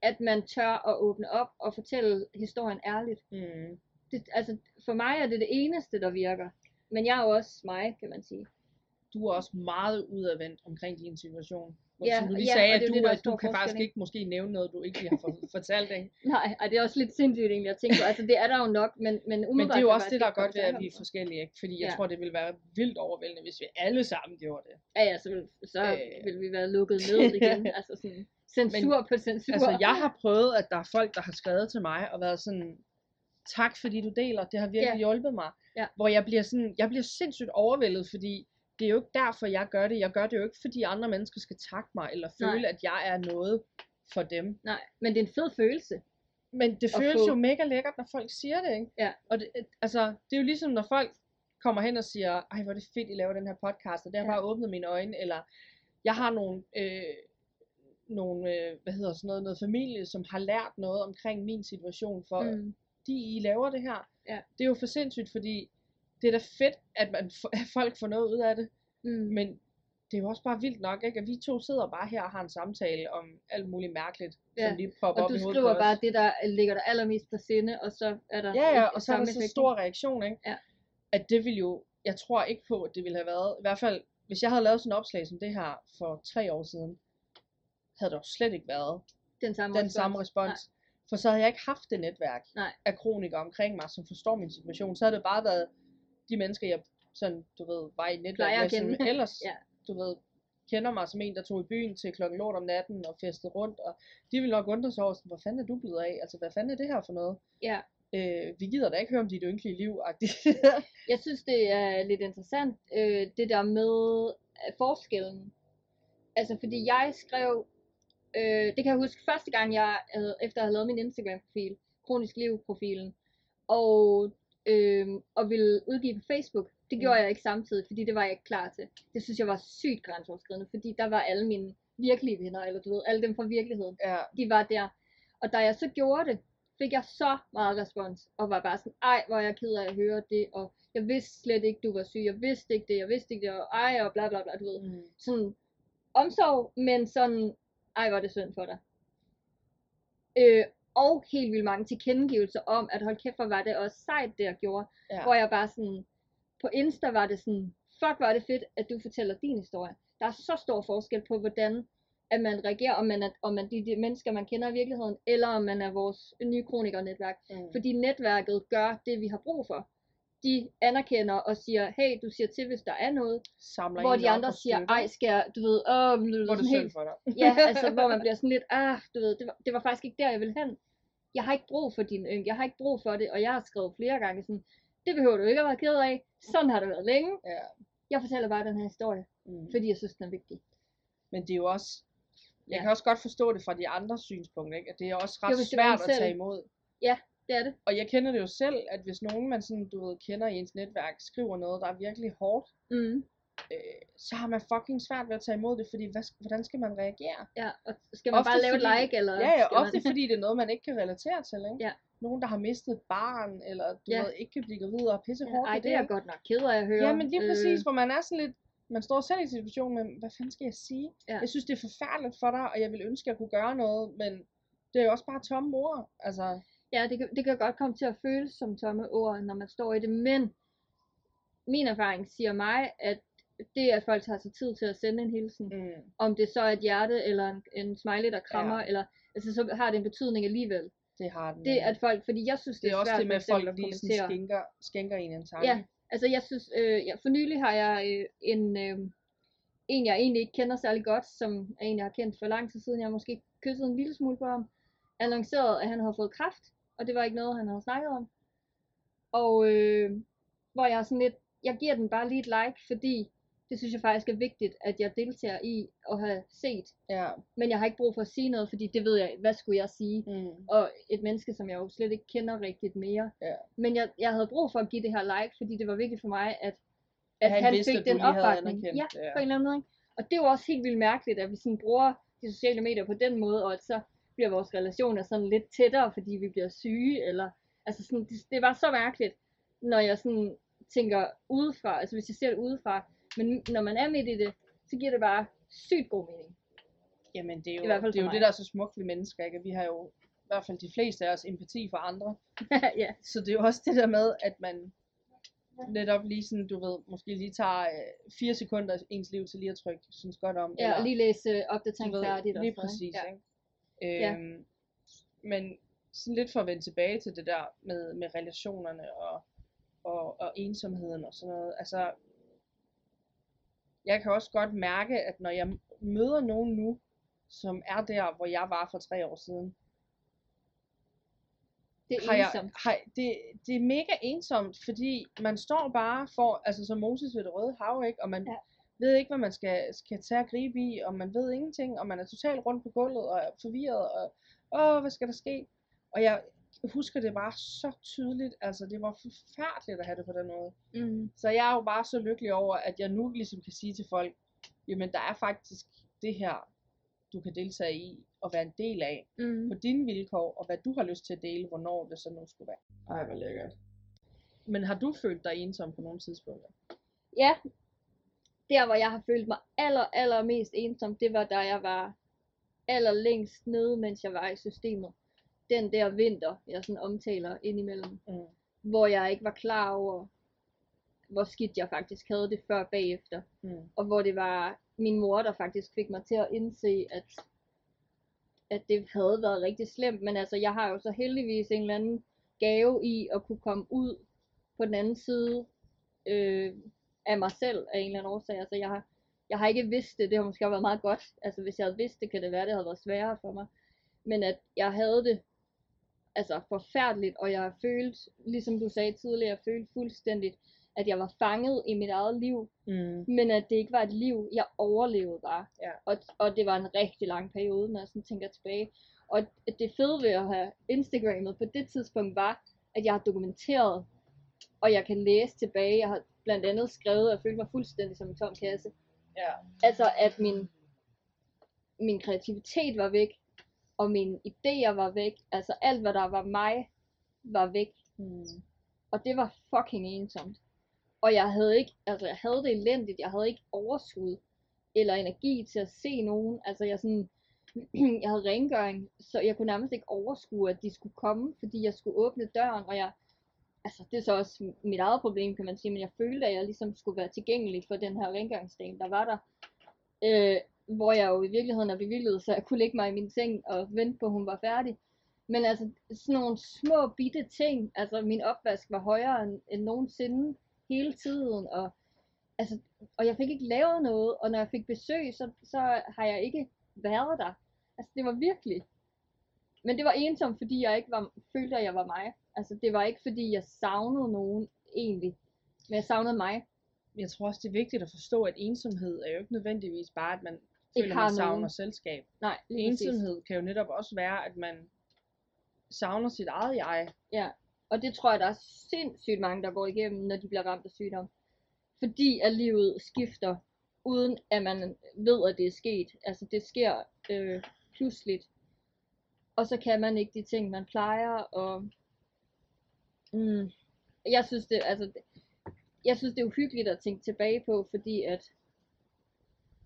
at man tør at åbne op og fortælle historien ærligt. Mm. Det, altså for mig er det det eneste, der virker. Men jeg er jo også mig, kan man sige. Du er også meget udadvendt omkring din situation. Hvor- Ja, Som du lige ja, sagde, og at du, det, at du kan faktisk ikke? måske nævne noget, du ikke lige har for- fortalt, ikke? Nej, ej, det er også lidt sindssygt egentlig at tænke på. Altså det er der jo nok, men, men Men umiddelbart det er jo jeg også det, der er godt ved, at vi er forskellige, ikke? Fordi jeg Ja. tror, det ville være vildt overvældende, hvis vi alle sammen gjorde det. Ja, ja, så, vil, så Øh. vil vi være lukket ned igen. altså sådan censur på censur. Altså, jeg har prøvet, at der er folk, der har skrevet til mig og været sådan, tak fordi du deler, det har virkelig Ja. hjulpet mig. Ja. Hvor jeg bliver sådan, jeg bliver sindssygt overvældet, fordi det er jo ikke derfor, jeg gør det. Jeg gør det jo ikke, fordi andre mennesker skal takke mig, eller Nej. føle, at jeg er noget for dem. Nej, men det er en fed følelse. Men det føles få- jo mega lækkert, når folk siger det, ikke? Ja. Og det, altså, det er jo ligesom, når folk kommer hen og siger, ej, hvor er det fedt, I laver den her podcast, og det har Ja. bare åbnet mine øjne, eller jeg har nogle, øh, nogle øh, hvad hedder sådan noget, noget familie, som har lært noget omkring min situation, for mm. De, I laver det her. Ja. Det er jo for sindssygt, fordi det er da fedt, at, man, at folk får noget ud af det, Mm. men det er jo også bare vildt nok, ikke? at vi to sidder bare her og har en samtale om alt muligt mærkeligt, Ja. som lige popper Og op du i hovedet skriver på bare os. det, der ligger der allermest på sinde, og så er der Ja, ja, og så er der så stor reaktion, ikke? Ja. At det ville jo, jeg tror ikke på, at det ville have været, i hvert fald, hvis jeg havde lavet sådan en opslag som det her for tre år siden, havde der jo slet ikke været? Den samme den respons. samme respons. For så havde jeg ikke haft det netværk Nej. af kronikere omkring mig, som forstår min situation. Så havde det bare været de mennesker, jeg sådan, du ved, var i netværk med, som ellers, Ja. du ved, kender mig som en, der tog i byen til klokken lort om natten og festede rundt, og de ville nok undre sig over, sådan, hvor fanden er du blevet af? Altså, hvad fanden er det her for noget? Ja. Øh, vi gider da ikke høre om dit ynkelige liv. Jeg synes, det er lidt interessant, øh, det der med forskellen. Altså, fordi jeg skrev, øh, det kan jeg huske første gang, jeg havde, efter at have lavet min Instagram-profil, Kronisk Liv-profilen, og, øh, og ville udgive på Facebook. Det gjorde Mm. jeg ikke samtidig, fordi det var jeg ikke klar til. Det synes jeg var sygt grænseoverskridende, fordi der var alle mine virkelige venner, eller du ved, alle dem fra virkeligheden ja, de var der. Og da jeg så gjorde det, fik jeg så meget respons, og var bare sådan, ej, hvor er jeg ked af at høre det, og jeg vidste slet ikke, du var syg, jeg vidste ikke det, jeg vidste ikke det, og ej, og bla bla bla, du ved. mm. Sådan omsorg, men sådan, ej, hvor er det synd for dig. Øh, og helt vildt mange tilkendegivelser om, at hold kæft, hvor var det også sejt, det jeg gjorde. ja. Hvor jeg bare sådan, på Insta var det sådan, fuck var det fedt, at du fortæller din historie. Der er så stor forskel på, hvordan at man reagerer, om man er om man de, de mennesker, man kender i virkeligheden, eller om man er vores nye kronikernetværk. Mm. Fordi netværket gør det, vi har brug for. De anerkender og siger, hey, du siger til, hvis der er noget. Samler hvor de andre siger, ej, skal jeg, du ved, åh, du ved, hvor er det helt, for dig. ja, altså, hvor man bliver sådan lidt, ah, du ved, det var, det var faktisk ikke der, jeg ville hen. Jeg har ikke brug for din yng, jeg har ikke brug for det, og jeg har skrevet flere gange sådan, det behøver du ikke at være ked af, sådan har det været længe. Ja. Jeg fortæller bare den her historie, Mm. fordi jeg synes, den er vigtig. Men det er jo også, jeg Ja. kan også godt forstå det fra de andre synspunkter, ikke? at det er også ret Jo, det svært at tage imod. Det er det. Og jeg kender det jo selv, at hvis nogen man sådan, du ved, kender i ens netværk, skriver noget, der er virkelig hårdt, Mm. øh, så har man fucking svært ved at tage imod det, fordi hvad, hvordan skal man reagere? Ja, og skal man Ofte bare lave fordi- like, eller Ja, ja, ofte man... fordi det er noget, man ikke kan relatere til, ikke? Ja. Nogen, der har mistet et barn, eller du Ja. ved, ikke kan blive gravid og pisse Ja, hårdt Ej, i det er jeg godt nok ked af at høre. Ja, men lige præcis, Øh, hvor man er sådan lidt, man står selv i en situation med, hvad fanden skal jeg sige? Ja. Jeg synes, det er forfærdeligt for dig, og jeg vil ønske, at jeg kunne gøre noget, men det er jo også bare tomme ord. Altså, Ja, det kan, det kan godt komme til at føles som tomme ord, når man står i det, men min erfaring siger mig, at det, at folk tager sig tid til at sende en hilsen, mm, om det så er et hjerte, eller en, en smiley, der krammer, Ja. eller, altså så har det en betydning alligevel. det har den. Det at folk, fordi jeg synes, det, det er også svært det med, at folk lige sådan skænker, skænker en en tanke. Ja, altså jeg synes, øh, ja, for nylig har jeg øh, en, øh, en jeg egentlig ikke kender særlig godt, som jeg egentlig har kendt for lang tid siden, jeg er måske kyssede en lille smule på ham, annoncerede, at han havde fået kræft, og det var ikke noget, han havde snakket om. Og øh, hvor jeg er sådan lidt, jeg giver den bare lige et like, fordi det synes jeg faktisk er vigtigt, at jeg deltager i at have set. Ja. Men jeg har ikke brug for at sige noget, fordi det ved jeg, hvad skulle jeg sige? Mm. Og et menneske, som jeg jo slet ikke kender rigtigt mere. Ja. Men jeg, jeg havde brug for at give det her like, fordi det var vigtigt for mig, at, At han han vidste, fik den opbakning. Ja, ja. på en eller anden måde. Og det er jo også helt vildt mærkeligt, at vi sådan bruger de sociale medier på den måde, og at så bliver vores relationer sådan lidt tættere, fordi vi bliver syge, eller altså sådan, det, det var så mærkeligt, når jeg sådan tænker udefra, altså hvis jeg ser det udefra, men når man er midt i det, så giver det bare sygt god mening. Jamen, det er jo, I hvert fald det, er jo det, der er så smukt ved mennesker, ikke? At vi har jo, i hvert fald de fleste af os, empati for andre. ja. Så det er jo også det der med, at man netop lige sådan, du ved, måske lige tager øh, fire sekunder af ens liv til lige at trykke, synes godt om. ja, og lige læse øh, du opdatering ved, færdigt. lige noget, præcis, Ja. ikke? Ja. Øhm, Men sådan lidt for at vende tilbage til det der med, med relationerne og, og, og ensomheden og sådan noget. Altså, jeg kan også godt mærke, at når jeg møder nogen nu, som er der, hvor jeg var for tre år siden, Det er har jeg, ensomt. har, det, det er mega ensomt, fordi man står bare for, altså som Moses ved det røde hav, ikke? og man Ja. Ved ikke, hvad man skal, skal tage at gribe i, og man ved ingenting, og man er totalt rundt på gulvet, og er forvirret, og åh, hvad skal der ske? Og jeg husker det bare så tydeligt, altså det var forfærdeligt at have det på den måde. Mm. Så jeg er jo bare så lykkelig over, at jeg nu ligesom kan sige til folk, jamen der er faktisk det her, du kan deltage i, og være en del af, Mm. på dine vilkår, og hvad du har lyst til at dele, hvornår det så nu skulle være. Ej, hvor lækkert. Men har du følt dig ensom på nogle tidspunkter? Ja, der hvor jeg har følt mig aller, aller mest ensom, det var da jeg var aller længst nede, mens jeg var i systemet. Den der vinter, jeg sådan omtaler indimellem, Mm. hvor jeg ikke var klar over, hvor skidt jeg faktisk havde det før bagefter. Mm. Og hvor det var min mor, der faktisk fik mig til at indse, at, at det havde været rigtig slemt. Men altså, jeg har jo så heldigvis en eller anden gave i at kunne komme ud på den anden side øh, af mig selv af en eller anden årsag. Altså, jeg har, jeg har ikke vidst det. Det har måske været meget godt. Altså, hvis jeg havde vidst det, kan det være, det havde været sværere for mig. Men at jeg havde det altså forfærdeligt, og jeg følte, ligesom du sagde tidligere, jeg følte fuldstændigt, at jeg var fanget i mit eget liv, Mm. men at det ikke var et liv, jeg overlevede bare. Ja. Og, og det var en rigtig lang periode, når jeg sådan tænker tilbage. Og det fede ved at have Instagrammet på det tidspunkt var, at jeg har dokumenteret, og jeg kan læse tilbage. Jeg har blandt andet skrevet, jeg følte mig fuldstændig som en tom kasse. Ja. Altså at min, min kreativitet var væk, og mine idéer var væk. Altså alt, hvad der var mig, var væk. Mm. Og det var fucking ensomt. Og jeg havde ikke, altså jeg havde det elendigt, jeg havde ikke overskud eller energi til at se nogen. Altså jeg sådan, jeg havde rengøring, så jeg kunne nærmest ikke overskue, at de skulle komme, fordi jeg skulle åbne døren, og jeg, altså det er så også mit eget problem, kan man sige, men jeg følte, at jeg ligesom skulle være tilgængelig for den her rengøringsdame, der var der. Øh, hvor jeg jo i virkeligheden er bevilget, så jeg kunne lægge mig i min seng og vente på, at hun var færdig. Men altså, sådan nogle små bitte ting, altså min opvask var højere end, end nogensinde hele tiden, og, altså, og jeg fik ikke lavet noget, og når jeg fik besøg, så, så har jeg ikke været der. Altså det var virkelig. Men det var ensomt, fordi jeg ikke var, følte, at jeg var mig. Altså det var ikke, fordi jeg savnede nogen egentlig, men jeg savnede mig. Jeg tror også, det er vigtigt at forstå, at ensomhed er jo ikke nødvendigvis bare, at man føler, man savner nogen. selskab. Nej, lige præcis. Ensomhed kan jo netop også være, at man savner sit eget jeg. Ja, og det tror jeg, der er sindssygt mange, der går igennem, når de bliver ramt af sygdom. Fordi at livet skifter, uden at man ved, at det er sket. Altså det sker øh, pludseligt. Og så kan man ikke de ting, man plejer, og mm, jeg synes det, altså, jeg synes det er uhyggeligt at tænke tilbage på, fordi at,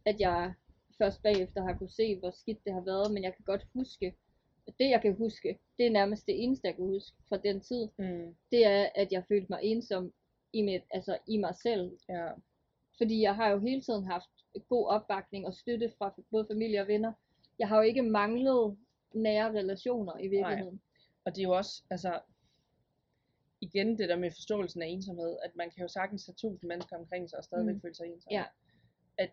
at jeg først bagefter har kunne se, hvor skidt det har været, men jeg kan godt huske, det jeg kan huske, det er nærmest det eneste, jeg kan huske fra den tid, Mm. det er, at jeg følte mig ensom i, mit, altså i mig selv. Ja. Fordi jeg har jo hele tiden haft god opbakning og støtte fra både familie og venner. Jeg har jo ikke manglet nære relationer i virkeligheden. Og det er jo også, altså, igen det der med forståelsen af ensomhed, at man kan jo sagtens have tusind mennesker omkring sig og stadigvæk Mm. føle sig ensom. Ja. At,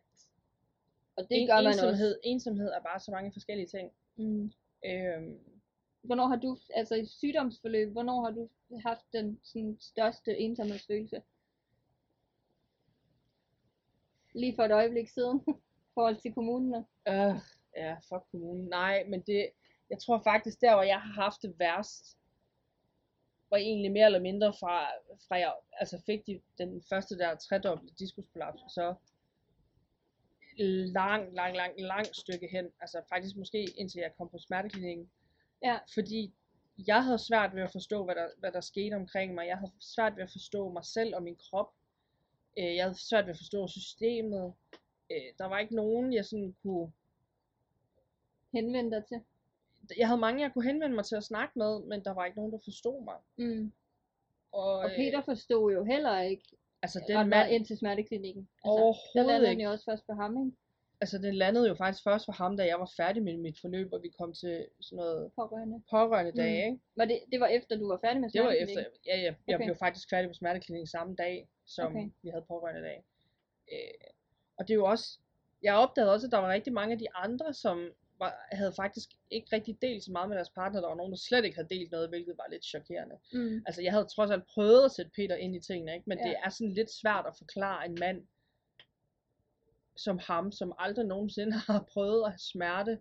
Og det en, gør man ensomhed, ensomhed er bare så mange forskellige ting. også. Mm. Øhm, Hvornår har du, altså i sygdomsforløb, hvornår har du haft den sådan, største ensomhedsfølelse? Lige for et øjeblik siden, i forhold til kommunerne. øh, ja, fuck kommunen. Nej, men det, jeg tror faktisk, der hvor jeg har haft det værst, var egentlig mere eller mindre fra, fra jeg altså fik de, den første der tredobbelte diskusprolaps, og så lang, lang, lang, lang stykke hen, altså faktisk måske indtil jeg kom på smerteklinikken. Ja. Fordi jeg havde svært ved at forstå, hvad der, hvad der skete omkring mig. Jeg havde svært ved at forstå mig selv og min krop. Øh, Jeg havde svært ved at forstå systemet. Øh, Der var ikke nogen, jeg sådan kunne... Henvende dig til. Jeg havde mange, jeg kunne henvende mig til at snakke med, men der var ikke nogen, der forstod mig. Mm. Og, Og øh, Peter forstod jo heller ikke altså ret den mand, ind til smerteklinikken. Altså, der overhovedet landede den ikke. jo også først på ham, ikke? Altså den landede jo faktisk først for ham, da jeg var færdig med mit forløb, og vi kom til sådan noget Pårørende. pårørende dage, Mm. ikke? Var det, det var efter, du var færdig med Det var smerteklinikken? efter, ja, ja, jeg Okay. blev faktisk færdig på smerteklinikken samme dag, som Okay. vi havde pårørende dag. Øh, og det er jo også, jeg opdagede også, at der var rigtig mange af de andre, som var, havde faktisk ikke rigtig delt så meget med deres partner. Der var nogen, der slet ikke havde delt noget, hvilket var lidt chokerende. Mm. Altså jeg havde trods alt prøvet at sætte Peter ind i tingene, ikke? men Ja. det er sådan lidt svært at forklare en mand som ham, som aldrig nogensinde har prøvet at have smerte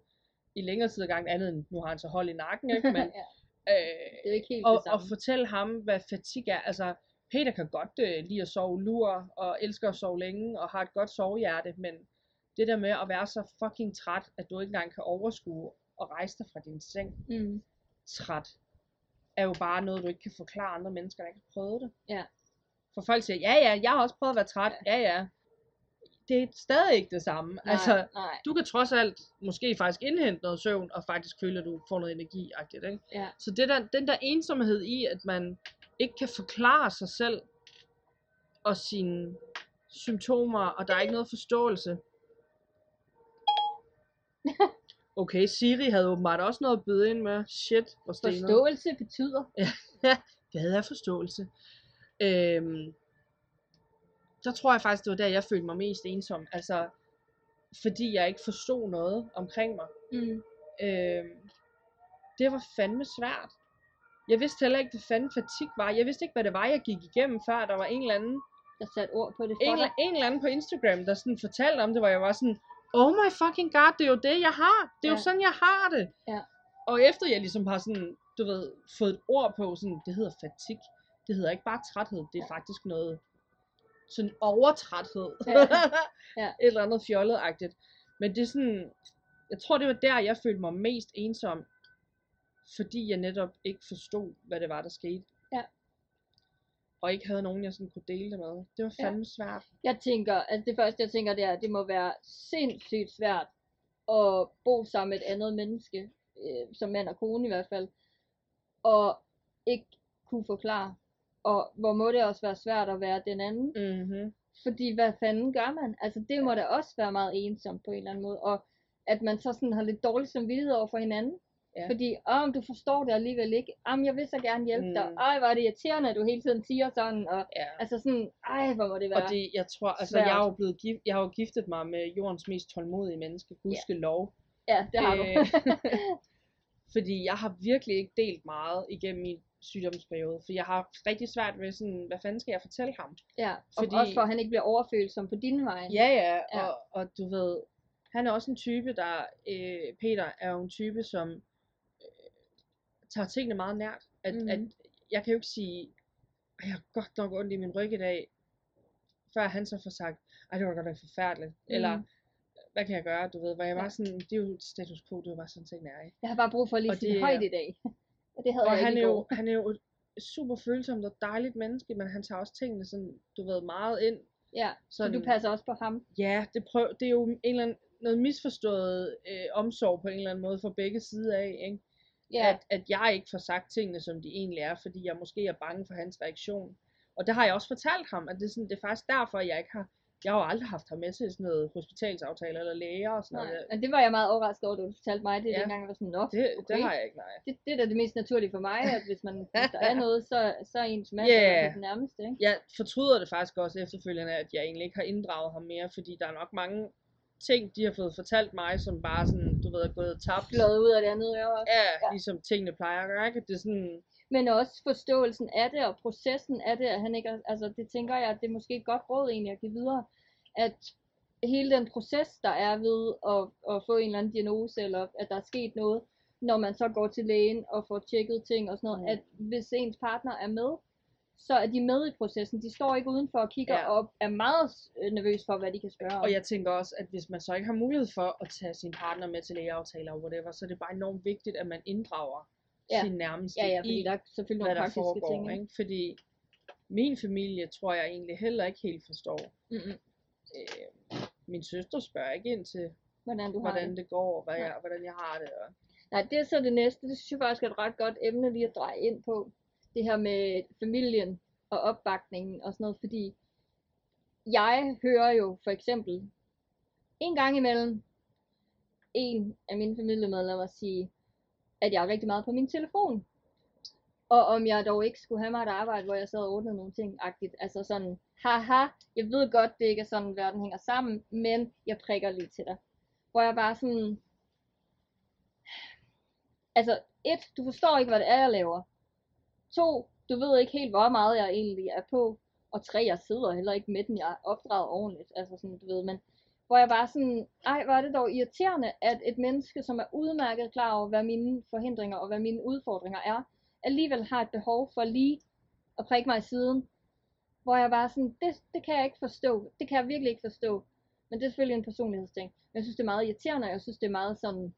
i længere tid ad gangen, andet end nu har han så hold i nakken, ikke? men ja, øh, det er ikke helt og, det og fortælle ham, hvad fatigue er. Altså, Peter kan godt øh, lide at sove lur, og elsker at sove længe, og har et godt sovehjerte, men det der med at være så fucking træt, at du ikke engang kan overskue og rejse dig fra din seng Mm. træt, er jo bare noget, du ikke kan forklare andre mennesker, der ikke har prøvet det. Ja. For folk siger, ja ja, jeg har også prøvet at være træt, ja ja. Det er stadig ikke det samme. Nej, altså, nej. du kan trods alt måske faktisk indhente noget søvn, og faktisk føle, at du får noget energi ikke? Ja. Så det der, den der ensomhed i, at man ikke kan forklare sig selv og sine symptomer, og der er ikke noget forståelse. Okay, Siri havde åbenbart også noget at byde ind med. Shit, hvor stenet. Forståelse betyder. Hvad er forståelse? Øhm, der tror jeg faktisk, det var der, jeg følte mig mest ensom. Altså, fordi jeg ikke forstod noget omkring mig. Mm. Øhm, det var fandme svært. Jeg vidste heller ikke, hvad fanden fatig var. Jeg vidste ikke, hvad det var, jeg gik igennem, før der var en eller anden, Der satte ord på det for en, dig. eller- en eller anden på Instagram, der sådan fortalte om det, hvor jeg var sådan, oh my fucking god, det er jo det, jeg har. Det er Ja. jo sådan, jeg har det. Ja. Og efter jeg ligesom har sådan, du ved, fået et ord på, sådan, det hedder fatig. Det hedder ikke bare træthed, det er faktisk noget sådan overtræthed. Ja. Ja. Et eller andet fjollet-agtigt. Men det er sådan, jeg tror det var der, jeg følte mig mest ensom. Fordi jeg netop ikke forstod, hvad det var, der skete. Ja. Og ikke havde nogen, jeg sådan kunne dele det med. Det var Ja. fandme svært. Jeg tænker, altså det første jeg tænker, det er, at det må være sindssygt svært at bo sammen med et andet menneske, øh, som mand og kone i hvert fald, og ikke kunne forklare. Og hvor må det også være svært at være den anden, Mm-hmm. fordi hvad fanden gør man? Altså det må da også være meget ensomt på en eller anden måde, og at man så sådan har lidt dårlig samvittighed over for hinanden. Ja. Fordi, om du forstår det alligevel ikke, om jeg vil så gerne hjælpe mm. dig, ej hvor er det irriterende, at du hele tiden siger sådan, og Ja. altså sådan, ej hvor må det være. Og det, jeg tror, altså svært. jeg er jo blevet gift, jeg har jo giftet mig med jordens mest tålmodige menneske, gudske lov. Ja, det har du. Øh, Fordi jeg har virkelig ikke delt meget igennem min sygdomsperiode, for jeg har rigtig svært ved sådan, hvad fanden skal jeg fortælle ham? Ja, og Fordi- også for at han ikke bliver overfølsom på din vej. Ja, ja, Ja. og, og du ved, han er også en type, der, øh, Peter er jo en type, som tager tingene meget nært. At, Mhm. at jeg kan jo ikke sige, "Ej, jeg har godt nok ondt i min ryg i dag, før han så får sagt, ej det var godt nok forfærdeligt, mm. eller hvad kan jeg gøre, du ved, hvor jeg var sådan, det er jo et status quo, det var sådan er, ikke? Jeg har bare brug for at lige sige højt i dag. Og det havde Og jeg han er, jo, han er jo et super følsomt og dejligt menneske, men han tager også tingene sådan, du ved, meget ind. Ja, så du sådan- passer også på ham. Ja, det, prøv, det er jo en eller anden, noget misforstået øh, omsorg på en eller anden måde for begge sider af, ikke? Ja, At, at jeg ikke får sagt tingene, som de egentlig er, fordi jeg måske er bange for hans reaktion. Og det har jeg også fortalt ham, at det er, sådan, det er faktisk derfor, jeg ikke har, jeg har jo aldrig haft ham med til sådan noget hospitalsaftale eller læger og sådan nej. noget. Men det var jeg meget overrasket over, da du fortalte mig det, Ja. dengang jeg var sådan, nå, Det, okay. det har jeg ikke, nej. det, det er da det mest naturlige for mig, at hvis, man, hvis der er noget, så, så er ens mand yeah. det nærmeste. Ikke? Jeg fortryder det faktisk også efterfølgende, at jeg egentlig ikke har inddraget ham mere, fordi der er nok mange ting, de har fået fortalt mig, som bare sådan, du ved, er gået tabt. Fløjet ud af det andet øre også. Ja, Ja. ligesom tingene plejer at gøre, ikke? Det er sådan, Men også forståelsen af det, og processen af det, at han ikke, altså det tænker jeg, at det er måske et godt råd egentlig at give videre, at hele den proces, der er ved at, at få en eller anden diagnose, eller at der er sket noget, når man så går til lægen og får tjekket ting og sådan noget, Mm. at hvis ens partner er med, så er de med i processen. De står ikke udenfor og kigger Ja. og er meget øh, nervøs for, hvad de kan spørge om. Og jeg tænker også, at hvis man så ikke har mulighed for at tage sin partner med til lægeaftaler og whatever, så er det bare enormt vigtigt, at man inddrager Ja. sin nærmeste ja, ja, fordi i, der er selvfølgelig hvad nogle der foregår. ting. ikke? Fordi min familie tror jeg egentlig heller ikke helt forstår. Mm-mm. Øh, min søster spørger ikke ind til, Hvordan du har hvordan det. det går, og hvad jeg, hvordan jeg har det. Og, Nej, det er så det næste. Det synes jeg faktisk er et ret godt emne lige at dreje ind på. Det her med familien og opbakningen og sådan noget, fordi jeg hører jo for eksempel en gang imellem en af mine familiemedlemmer sige, at jeg er rigtig meget på min telefon. Og om jeg dog ikke skulle have mig et arbejde, hvor jeg sad og ordnede nogle ting, agtigt. Altså sådan, haha, jeg ved godt, det ikke er sådan, verden hænger sammen, men jeg prikker lige til dig. Hvor jeg bare sådan, altså, et, du forstår ikke, hvad det er, jeg laver. To, du ved ikke helt, hvor meget jeg egentlig er på. Og tre, jeg sidder heller ikke med den, jeg er opdraget ordentligt. Altså sådan, du ved, men hvor jeg bare sådan, ej, hvor er det dog irriterende, at et menneske, som er udmærket klar over, hvad mine forhindringer og hvad mine udfordringer er, alligevel har et behov for lige at prikke mig i siden. Hvor jeg bare sådan, det, det kan jeg ikke forstå. Det kan jeg virkelig ikke forstå. Men det er selvfølgelig en personlighedsting. Men jeg synes, det er meget irriterende, og jeg synes, det er meget sådan,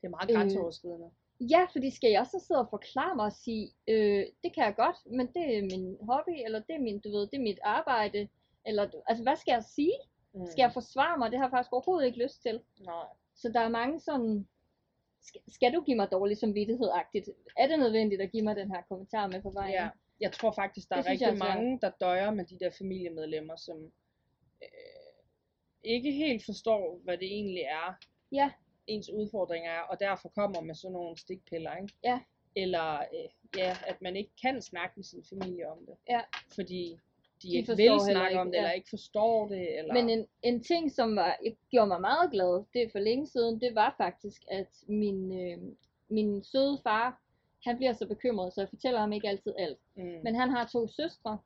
det er meget Øh, grænseoverskridende. Ja, fordi skal jeg så sidde og forklare mig og sige, øh, det kan jeg godt, men det er min hobby, eller det er min, du ved, det er mit arbejde, eller, altså hvad skal jeg sige? Mm. Skal jeg forsvare mig? Det har jeg faktisk overhovedet ikke lyst til. Nej. Så der er mange sådan, skal, skal du give mig dårlig samvittighed-agtigt? Er det nødvendigt at give mig den her kommentar med på vejen? Ja, jeg tror faktisk, der Det er jeg rigtig er svært. mange, der døjer med de der familiemedlemmer, som øh, ikke helt forstår, hvad det egentlig er, Ja. Ens udfordringer er, og derfor kommer med sådan nogle stikpiller, ikke? Ja. Eller øh, ja, at man ikke kan snakke med sin familie om det. Ja. Fordi de, De ikke vil snakke ikke, om det, ja. eller ikke forstår det, eller... Men en, en ting, som var, gjorde mig meget glad, det for længe siden, det var faktisk, at min, øh, min søde far, han bliver så bekymret, så jeg fortæller ham ikke altid alt. mm, Men han har to søstre,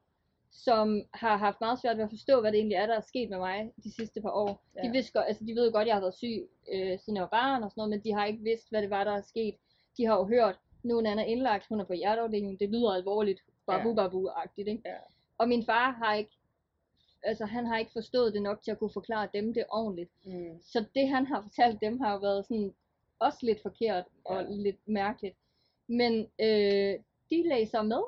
som har haft meget svært ved at forstå, hvad det egentlig er, der er sket med mig de sidste par år. Ja. De, vidste altså, de ved jo godt, at jeg har været syg, øh, siden jeg var barn og sådan noget, men de har ikke vidst, hvad det var, der er sket. De har jo hørt, nu er indlagt, hun er på hjerteafdelingen, det lyder alvorligt, babu Ja. babu-agtigt, ikke? Ja. Og min far har ikke, altså han har ikke forstået det nok til at kunne forklare dem det ordentligt. mm, Så det han har fortalt dem har jo været sådan også lidt forkert og Ja. lidt mærkeligt. Men øh, de læser med.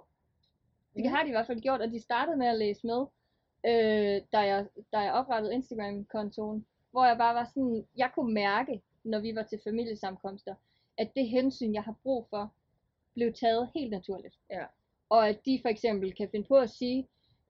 Det har de i hvert fald gjort, og de startede med at læse med, øh, da, jeg, da jeg oprettede Instagram-kontoen. Hvor jeg bare var sådan, jeg kunne mærke, når vi var til familiesamkomster, at det hensyn, jeg har brug for, blev taget helt naturligt. Ja. Og at de for eksempel kan finde på at sige,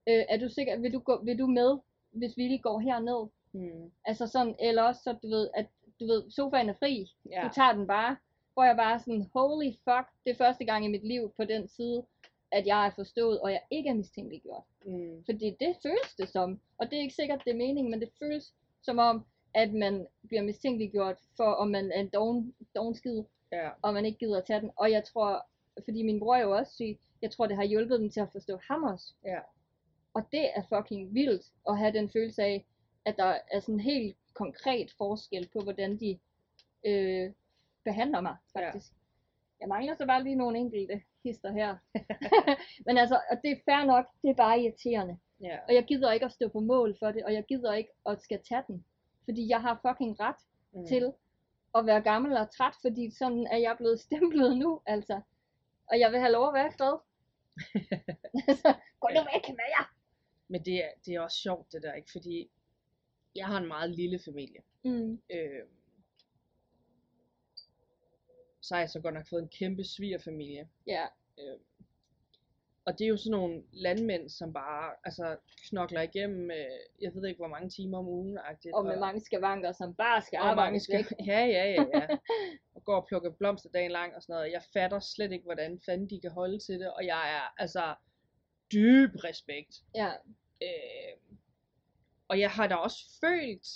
øh, er du sikker, vil du, gå, vil du med, hvis vi lige går herned? mm, Altså sådan, eller også så, du ved, at du ved, sofaen er fri, ja. du tager den bare. Hvor jeg bare sådan, holy fuck, det er første gang i mit liv på den side, at jeg er forstået, og jeg ikke er mistænkeliggjort. Mm, Fordi det føles det som, og det er ikke sikkert, det er meningen, men det føles som om, at man bliver mistænkeliggjort for, om man er en doven, doven skid, ja. og man ikke gider at tage den. Og jeg tror, fordi min bror er jo også syg, jeg tror, det har hjulpet dem til at forstå ham også. Ja. Og det er fucking vildt at have den følelse af, at der er sådan en helt konkret forskel på, hvordan de øh, behandler mig, faktisk. Ja. Jeg mangler så bare lige nogle enkelte hister her. Men altså, og det er fair nok, det er bare irriterende. ja. Og jeg gider ikke at stå på mål for det, og jeg gider ikke at skal tage den. Fordi jeg har fucking ret Mm. til at være gammel og træt, fordi sådan er jeg blevet stemplet nu, altså. Og jeg vil have lov at være i fred. altså, gå nu væk med jer! Men det er, det er også sjovt det der, ikke? Fordi jeg har en meget lille familie. Mm. Øh, så har jeg så godt nok fået en kæmpe svigerfamilie. Ja, Øh, og det er jo sådan nogle landmænd, som bare altså, knokler igennem, øh, jeg ved ikke hvor mange timer om ugen. -agtigt, og med mange skavanker, som bare skal arbejde mange skal, ja, ja, ja, ja. og går og plukker blomster dagen lang og sådan noget. Jeg fatter slet ikke, hvordan fanden de kan holde til det, og jeg er altså dyb respekt. Ja, Øh, og jeg har da også følt,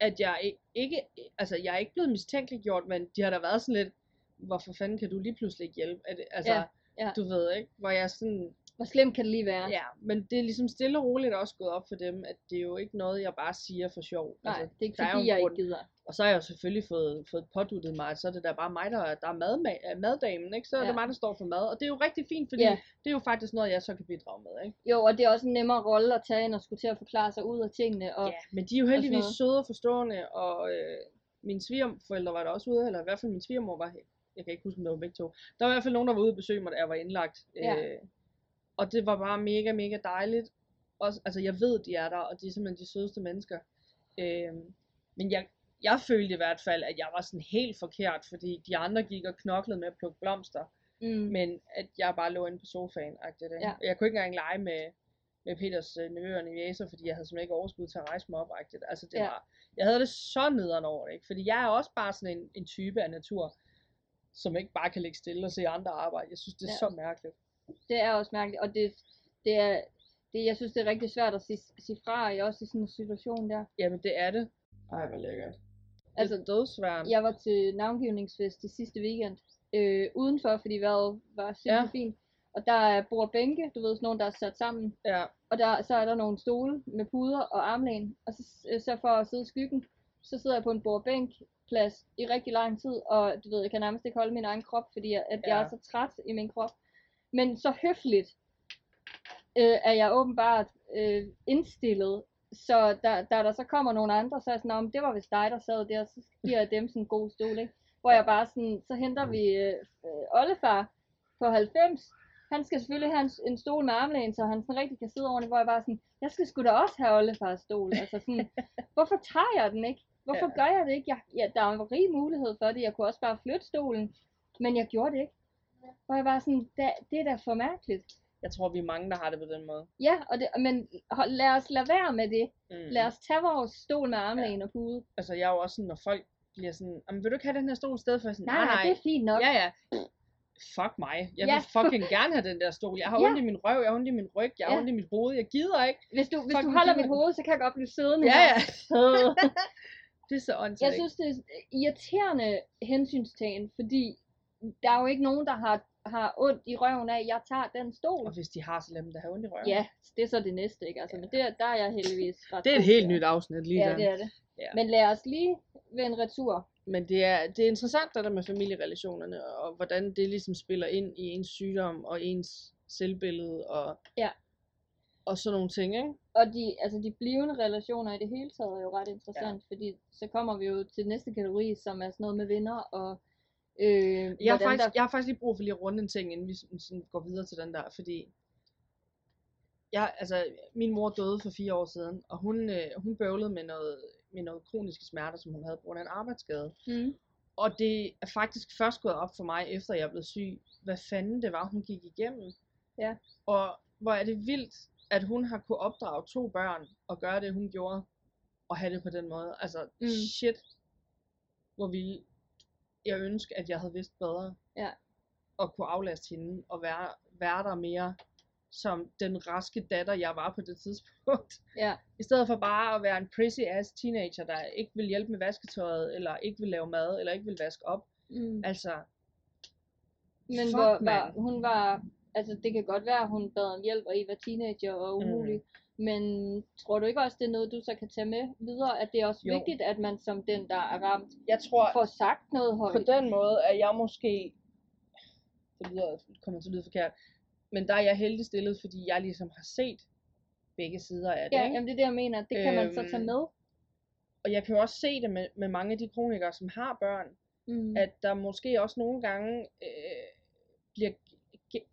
at jeg ikke, altså jeg er ikke blevet mistænkeliggjort, men de har da været sådan lidt, hvorfor fanden kan du lige pludselig ikke hjælpe? Er det, altså, Ja, ja. du ved ikke, hvor jeg sådan, Hvor slemt kan det lige være? ja, men det er ligesom stille og roligt også gået op for dem, at det er jo ikke noget, jeg bare siger for sjov. Nej, altså, det er ikke der er fordi, en jeg grund. ikke gider. Og så har jeg jo selvfølgelig fået, fået påduttet mig, at så er det da bare mig, der, der er mad, maddamen, ikke? Så er Ja. det mig, der står for mad. Og det er jo rigtig fint, fordi Ja. det er jo faktisk noget, jeg så kan bidrage med, ikke? Jo, og det er også en nemmere rolle at tage, end at skulle til at forklare sig ud af tingene. Og, Ja, men de er jo heldigvis noget. søde og forstående, og øh, mine svigerforældre var der også ude, eller i hvert fald min svigermor var. Jeg kan ikke huske, om det var begge to. Der var i hvert fald nogen, der var ude og besøge mig, da jeg var indlagt. Ja. Øh, og det var bare mega, mega dejligt. Også, altså, jeg ved, de er der, og de er simpelthen de sødeste mennesker. Øh, men jeg, jeg følte i hvert fald, at jeg var sådan helt forkert, fordi de andre gik og knoklede med at plukke blomster, mm, men at jeg bare lå inde på sofaen. Det. Ja. Jeg kunne ikke engang lege med, med Peters øh, nevøer og nevjæser, fordi jeg havde simpelthen ikke overskud til at rejse mig op. -agtigt. Altså, det Ja. var, jeg havde det så nederen over det, ikke? fordi jeg er også bare sådan en, en type af natur, som ikke bare kan ligge stille og se andre arbejde. Jeg synes, det er Ja. så mærkeligt. det er også mærkeligt, og det, det er, det, jeg synes, det er rigtig svært at sige, sige fra, i også i sådan en situation der. Jamen, det er det. Ej, hvor lækkert. Altså, dødsværn. Jeg var til navngivningsfest i sidste weekend, øh, udenfor, fordi vejret var sindssygt Ja. fint. Og der er og bænke, du ved, sådan nogle, der er sat sammen. Ja, Og der, så er der nogle stole med puder og armlæn. Og så, så for at sidde i skyggen, så sidder jeg på en bord og bænk plads i rigtig lang tid, og du ved, jeg kan nærmest ikke holde min egen krop, fordi jeg, at jeg Ja. er så træt i min krop. Men så høfligt øh, er jeg åbenbart øh, indstillet, så da, da der så kommer nogle andre, så er jeg sådan, om det var vist dig, der sad der, så giver jeg dem sådan en god stol, ikke? Hvor jeg bare sådan, så henter vi øh, øh, oldefar på 90, han skal selvfølgelig have en, en stol med armlæn, så han sådan rigtig kan sidde ordentligt, hvor jeg bare sådan, jeg skal sgu da også have oldefars stol. Altså sådan, hvorfor tager jeg den ikke? Hvorfor Ja. gør jeg det ikke? Jeg, ja, der er en rig mulighed for det. Jeg kunne også bare flytte stolen, men jeg gjorde det ikke. Hvor jeg bare sådan, det, det er da for mærkeligt. jeg tror, vi er mange, der har det på den måde. Ja, og det, men hold, lad os lade være med det. Mm. Lad os tage vores stol med armlæn og pude. Altså, jeg er jo også sådan, når folk bliver sådan, "Jamen, vil du ikke have den her stol i stedet for? Sådan, Nej, nej, det er fint nok. Ja, ja. Fuck mig. Jeg Ja. vil fucking gerne have den der stol. Jeg har Ja. ondt i min røv, jeg har ondt i min ryg, jeg har Ja. ondt i mit hoved. Jeg gider ikke. Hvis du, hvis du holder mit hoved, så kan jeg godt blive siddende Ja, ja. Det er så åndssvagt. Jeg synes, det er irriterende hensynstagen, fordi der er jo ikke nogen, der har, har ondt i røven af, at jeg tager den stol. Og hvis de har, så lad dem da have ondt i røven. Ja, det er så det næste, ikke? Altså, men det, der er jeg heldigvis ret Det er et helt til. nyt afsnit lige Ja, der. det er det. Ja. Men lad os lige vende retur. Men det er, det er interessant, det der med familierelationerne, og hvordan det ligesom spiller ind i ens sygdom, og ens selvbillede, og, Ja. og sådan nogle ting, ikke? Og de, altså de blivende relationer i det hele taget er jo ret interessant, ja. fordi så kommer vi jo til næste kategori, som er sådan noget med venner, og øh, Jeg har, faktisk, der... jeg har faktisk lige brug for lige at runde en ting, inden vi sådan går videre til den der, fordi jeg, altså, min mor døde for fire år siden, og hun, øh, hun bøvlede med noget, med noget kroniske smerter, som hun havde på grund af en arbejdsskade. Mm. Og det er faktisk først gået op for mig, efter jeg blev syg, hvad fanden det var, hun gik igennem. Ja. Og hvor er det vildt, at hun har kunne opdrage to børn, og gøre det, hun gjorde, og have det på den måde. Altså, Mm. shit, hvor vi, jeg ønsker, at jeg havde vidst bedre. Ja. Og kunne aflaste hende, og være, være der mere, som den raske datter, jeg var på det tidspunkt. Ja, I stedet for bare at være en prissy ass teenager, der ikke vil hjælpe med vasketøjet, eller ikke vil lave mad, eller ikke vil vaske op. mm. Altså, men fuck, hvor, var, hun var, altså det kan godt være, at hun bad om hjælp, og I var teenager og Mm. umulig, men tror du ikke også, det er noget, du så kan tage med videre, at det er også Jo. vigtigt, at man som den, der er ramt, jeg tror, får sagt noget højt? på den måde er jeg måske, det lyder, kommer til at lyde forkert, men der er jeg heldig stillet, fordi jeg ligesom har set begge sider af det. Ja, ikke? jamen det er det, jeg mener. Det kan man så tage Øhm, med. Og jeg kan jo også se det med, med mange af de kronikere, som har børn, Mm. at der måske også nogle gange øh, bliver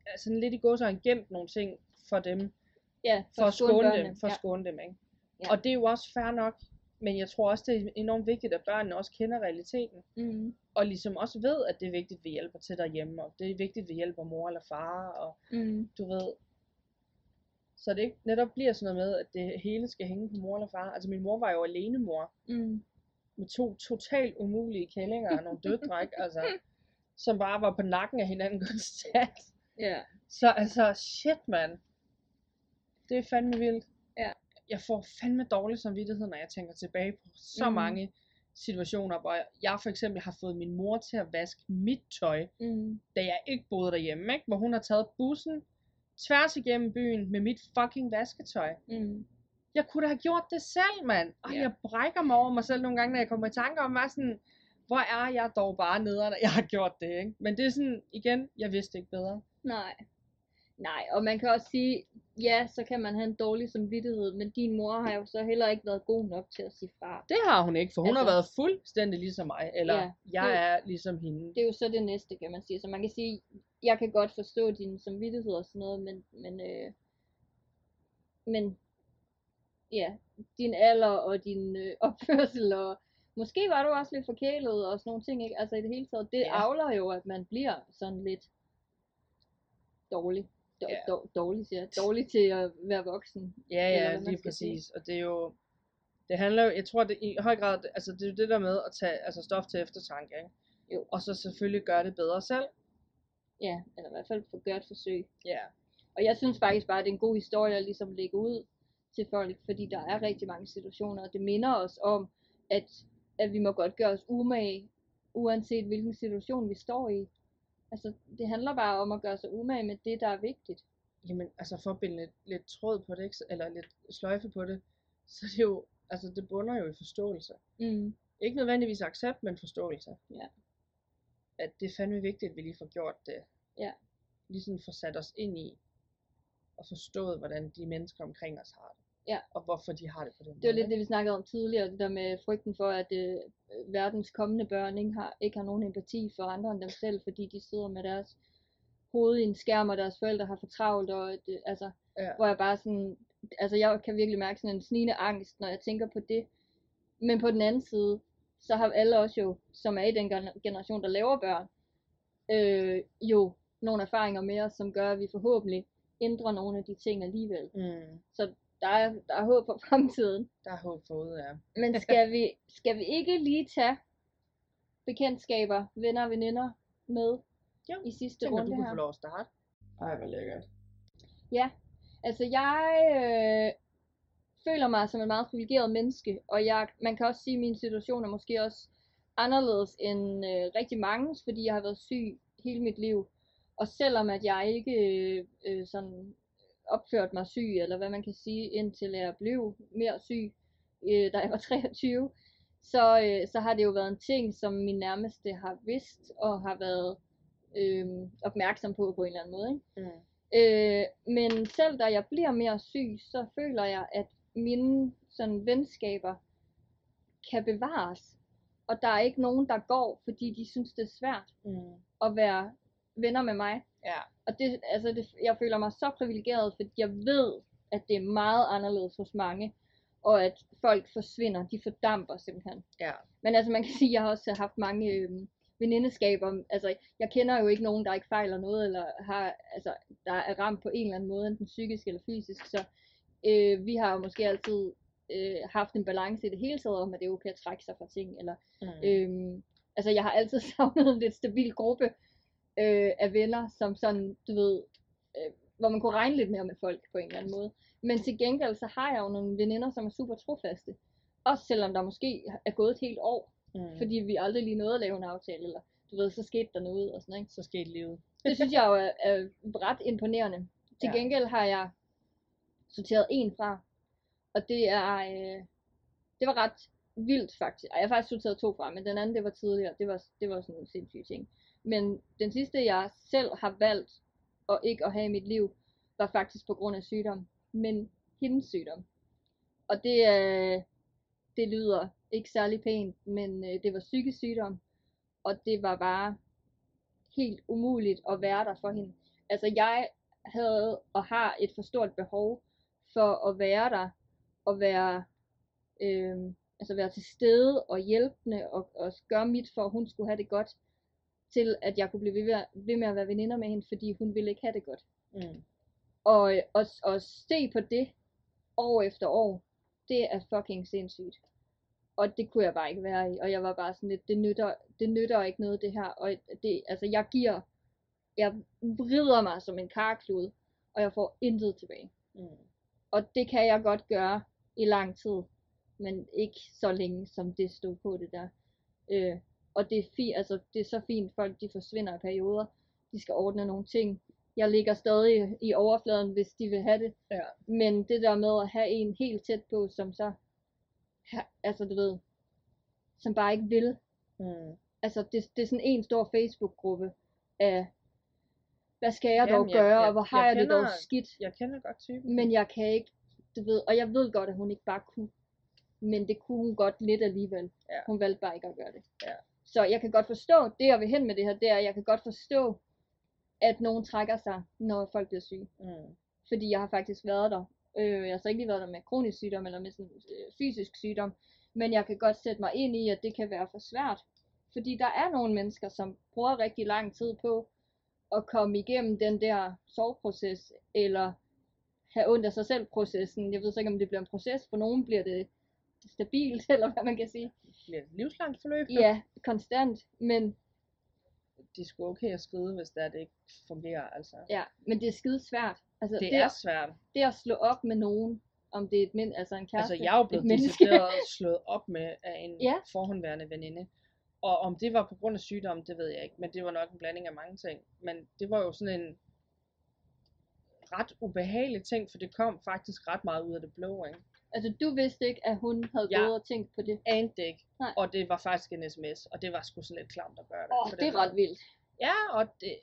altså lidt i godsøjne gemt nogle ting for dem, ja, for at skåne børnene. dem, for at ja. skåne dem, ikke? Ja. Og det er jo også fair nok, men jeg tror også, det er enormt vigtigt, at børnene også kender realiteten, Mm. og ligesom også ved, at det er vigtigt, at vi hjælper til derhjemme, og det er vigtigt, at vi hjælper mor eller far, og Mm. du ved, så det ikke netop bliver sådan noget med, at det hele skal hænge på mor eller far. Altså min mor var jo alene mor, Mm. med to totalt umulige kællinger og nogle ikke? Altså, som bare var på nakken af hinanden konstant. Ja. Så altså, shit mand. Det er fandme vildt. Ja. jeg får fandme dårlig samvittighed, når jeg tænker tilbage på så mm. mange situationer, hvor jeg for eksempel har fået min mor til at vaske mit tøj, Mm. da jeg ikke boede derhjemme, ikke? hvor hun har taget bussen tværs igennem byen med mit fucking vasketøj. Mm. Jeg kunne da have gjort det selv, mand. Og Ja. jeg brækker mig over mig selv nogle gange, når jeg kommer i tanke om, mig sådan, hvor er jeg dog bare nede, når jeg har gjort det, ikke? Men det er sådan, igen, jeg vidste ikke bedre. Nej. Nej, og man kan også sige, ja, så kan man have en dårlig samvittighed, men din mor har jo så heller ikke været god nok til at sige fra. Det har hun ikke, for hun altså, har været fuldstændig ligesom mig, eller Ja, jeg det- er ligesom hende. Det er jo så det næste, kan man sige. Så man kan sige, jeg kan godt forstå din samvittighed og sådan noget, men, men, øh, men ja, din alder og din øh, opførsel, og måske var du også lidt forkælet og sådan nogle ting, ikke? Altså i det hele taget, det Ja. avler jo, at man bliver sådan lidt dårlig. Dår, Ja. dår, dårlig, siger. Dårlig til at være voksen. Ja, ja, lige skal sige. præcis. Og det er jo, det handler jo, jeg tror det i høj grad, altså det er jo det der med at tage altså stof til eftertanke, ikke? Jo. Og så selvfølgelig gøre det bedre selv. Ja, eller i hvert fald få gøre et forsøg. Ja. Og jeg synes faktisk bare, at det er en god historie at ligesom lægge ud til folk, fordi der er rigtig mange situationer, og det minder os om, at, at vi må godt gøre os umage, uanset hvilken situation vi står i. Altså, det handler bare om at gøre sig umage med det, der er vigtigt. Jamen, altså for at binde lidt, lidt tråd på det, ikke? eller lidt sløjfe på det, så er det jo, altså det bunder jo i forståelse. Mm. Ikke nødvendigvis accept, men forståelse. Ja. At det er fandme vigtigt, at vi lige får gjort det. Ja. Ligesom får sat os ind i, og forstået, hvordan de mennesker omkring os har det. Ja. Og hvorfor de har det på den Det var måde. lidt det, vi snakkede om tidligere, det der med frygten for, at øh, verdens kommende børn ikke har, ikke har nogen empati for andre end dem selv, fordi de sidder med deres hoved i en skærm, og deres forældre har for travlt, og det, altså, Ja. hvor jeg bare sådan, altså jeg kan virkelig mærke sådan en snigende angst, når jeg tænker på det. Men på den anden side, så har alle også jo, som er i den gener- generation, der laver børn, øh, jo nogle erfaringer med os, som gør, at vi forhåbentlig ændrer nogle af de ting alligevel. Mm. Så der er, der er håb for fremtiden. Der er håb forude, ja. Men skal vi, skal vi ikke lige tage bekendtskaber, venner og veninder med Jo, i sidste Tænker, runde du kunne her? få lov at starte. Ej, hvor lækkert. Ja, altså jeg øh, føler mig som et meget privilegeret menneske, og jeg, man kan også sige, at min situation er måske også anderledes end øh, rigtig mange, fordi jeg har været syg hele mit liv. Og selvom at jeg ikke øh, øh, sådan opført mig syg, eller hvad man kan sige, indtil jeg blev mere syg, øh, da jeg var 23, så, øh, så har det jo været en ting, som min nærmeste har vidst, og har været øh, opmærksom på på en eller anden måde. Ikke? Mm. Øh, men selv da jeg bliver mere syg, så føler jeg, at mine sådan, venskaber kan bevares. Og der er ikke nogen, der går, fordi de synes, det er svært Mm. at være venner med mig. Ja. Og det, altså det, jeg føler mig så privilegeret, fordi jeg ved, at det er meget anderledes hos mange. Og at folk forsvinder, de fordamper simpelthen. Ja. Men altså man kan sige, at jeg har også haft mange øh, venindeskaber. Altså jeg kender jo ikke nogen, der ikke fejler noget, eller har, altså, der er ramt på en eller anden måde, enten psykisk eller fysisk. Så øh, vi har jo måske altid øh, haft en balance i det hele taget om, at det er okay at trække sig fra ting. Eller, Mm. Øhm, altså jeg har altid savnet en lidt stabil gruppe øh, af venner, som sådan, du ved, øh, hvor man kunne regne lidt mere med folk på en eller anden måde. Men til gengæld, så har jeg jo nogle veninder, som er super trofaste. Også selvom der måske er gået et helt år, Mm. fordi vi aldrig lige nåede at lave en aftale, eller du ved, så skete der noget og sådan, ikke? Så skete livet. Det synes jeg jo er, er ret imponerende. Til Ja. gengæld har jeg sorteret en fra, og det er, øh, det var ret vildt faktisk. Jeg har faktisk sorteret to fra, men den anden, det var tidligere. Det var, det var sådan en sindssyg ting. Men den sidste, jeg selv har valgt og ikke at have i mit liv, var faktisk på grund af sygdom. Men hendes sygdom. Og det, øh, det lyder ikke særlig pænt, men øh, det var psykisk sygdom. Og det var bare helt umuligt at være der for hende. Altså jeg havde og har et for stort behov for at være der, og være, øh, altså være til stede og hjælpende, og, og gøre mit for, at hun skulle have det godt, til at jeg kunne blive ved, med- ved med at være veninder med hende, fordi hun ville ikke have det godt. Mm. Og, og, og se på det år efter år, det er fucking sindssygt. Og det kunne jeg bare ikke være i. Og jeg var bare sådan lidt, det nytter, det nytter ikke noget det her. Og det, altså jeg giver, jeg vrider mig som en karklud, og jeg får intet tilbage. Mm. Og det kan jeg godt gøre, i lang tid, men ikke så længe, som det stod på det der. Øh, og det er, fint, altså, det er så fint, folk de forsvinder i perioder, de skal ordne nogle ting. Jeg ligger stadig i overfladen, hvis de vil have det. Ja. Men det der med at have en helt tæt på, som så, altså du ved, som bare ikke vil. Mm. Altså det, det er sådan en stor Facebook-gruppe af, hvad skal jeg Jamen, dog jeg- gøre, jeg- og hvor har jeg jeg, det dog kender- skidt. Jeg kender godt typen. Men jeg kan ikke, du ved, og jeg ved godt, at hun ikke bare kunne. Men det kunne hun godt lidt alligevel. Ja. Hun valgte bare ikke at gøre det. Ja. Så jeg kan godt forstå, det jeg vil hen med det her, det er, at jeg kan godt forstå, at nogen trækker sig, når folk bliver syge. Mm. Fordi jeg har faktisk været der. Øh, jeg har så ikke lige været der med kronisk sygdom, eller med sådan øh, fysisk sygdom. Men jeg kan godt sætte mig ind i, at det kan være for svært. Fordi der er nogle mennesker, som bruger rigtig lang tid på at komme igennem den der soveproces, eller have ondt af sig selv processen. Jeg ved så ikke, om det bliver en proces. For nogen bliver det stabilt, eller hvad man kan sige. Bliver et livslangt forløb. jo. Ja, konstant. Men, Det er sgu okay at skride, hvis det, er, det ikke fungerer. Altså. ja, men det er skide svært. Altså, Det er svært. det at slå op med nogen, om det er et men, altså en kæreste, Altså, jeg er jo et blevet menneske. decideret slået op med af en Ja. forhåndværende veninde. Og om det var på grund af sygdom, det ved jeg ikke. Men det var nok en blanding af mange ting. Men det var jo sådan en ret ubehagelig ting, for det kom faktisk ret meget ud af det blå, ikke? Altså, du vidste ikke, at hun havde Ja. gået og tænkt på det. Anede det ikke. Nej. Og det var faktisk en sms, og det var sgu sådan lidt klamt at gøre det. Åh, det er ret vildt. Ja, og det,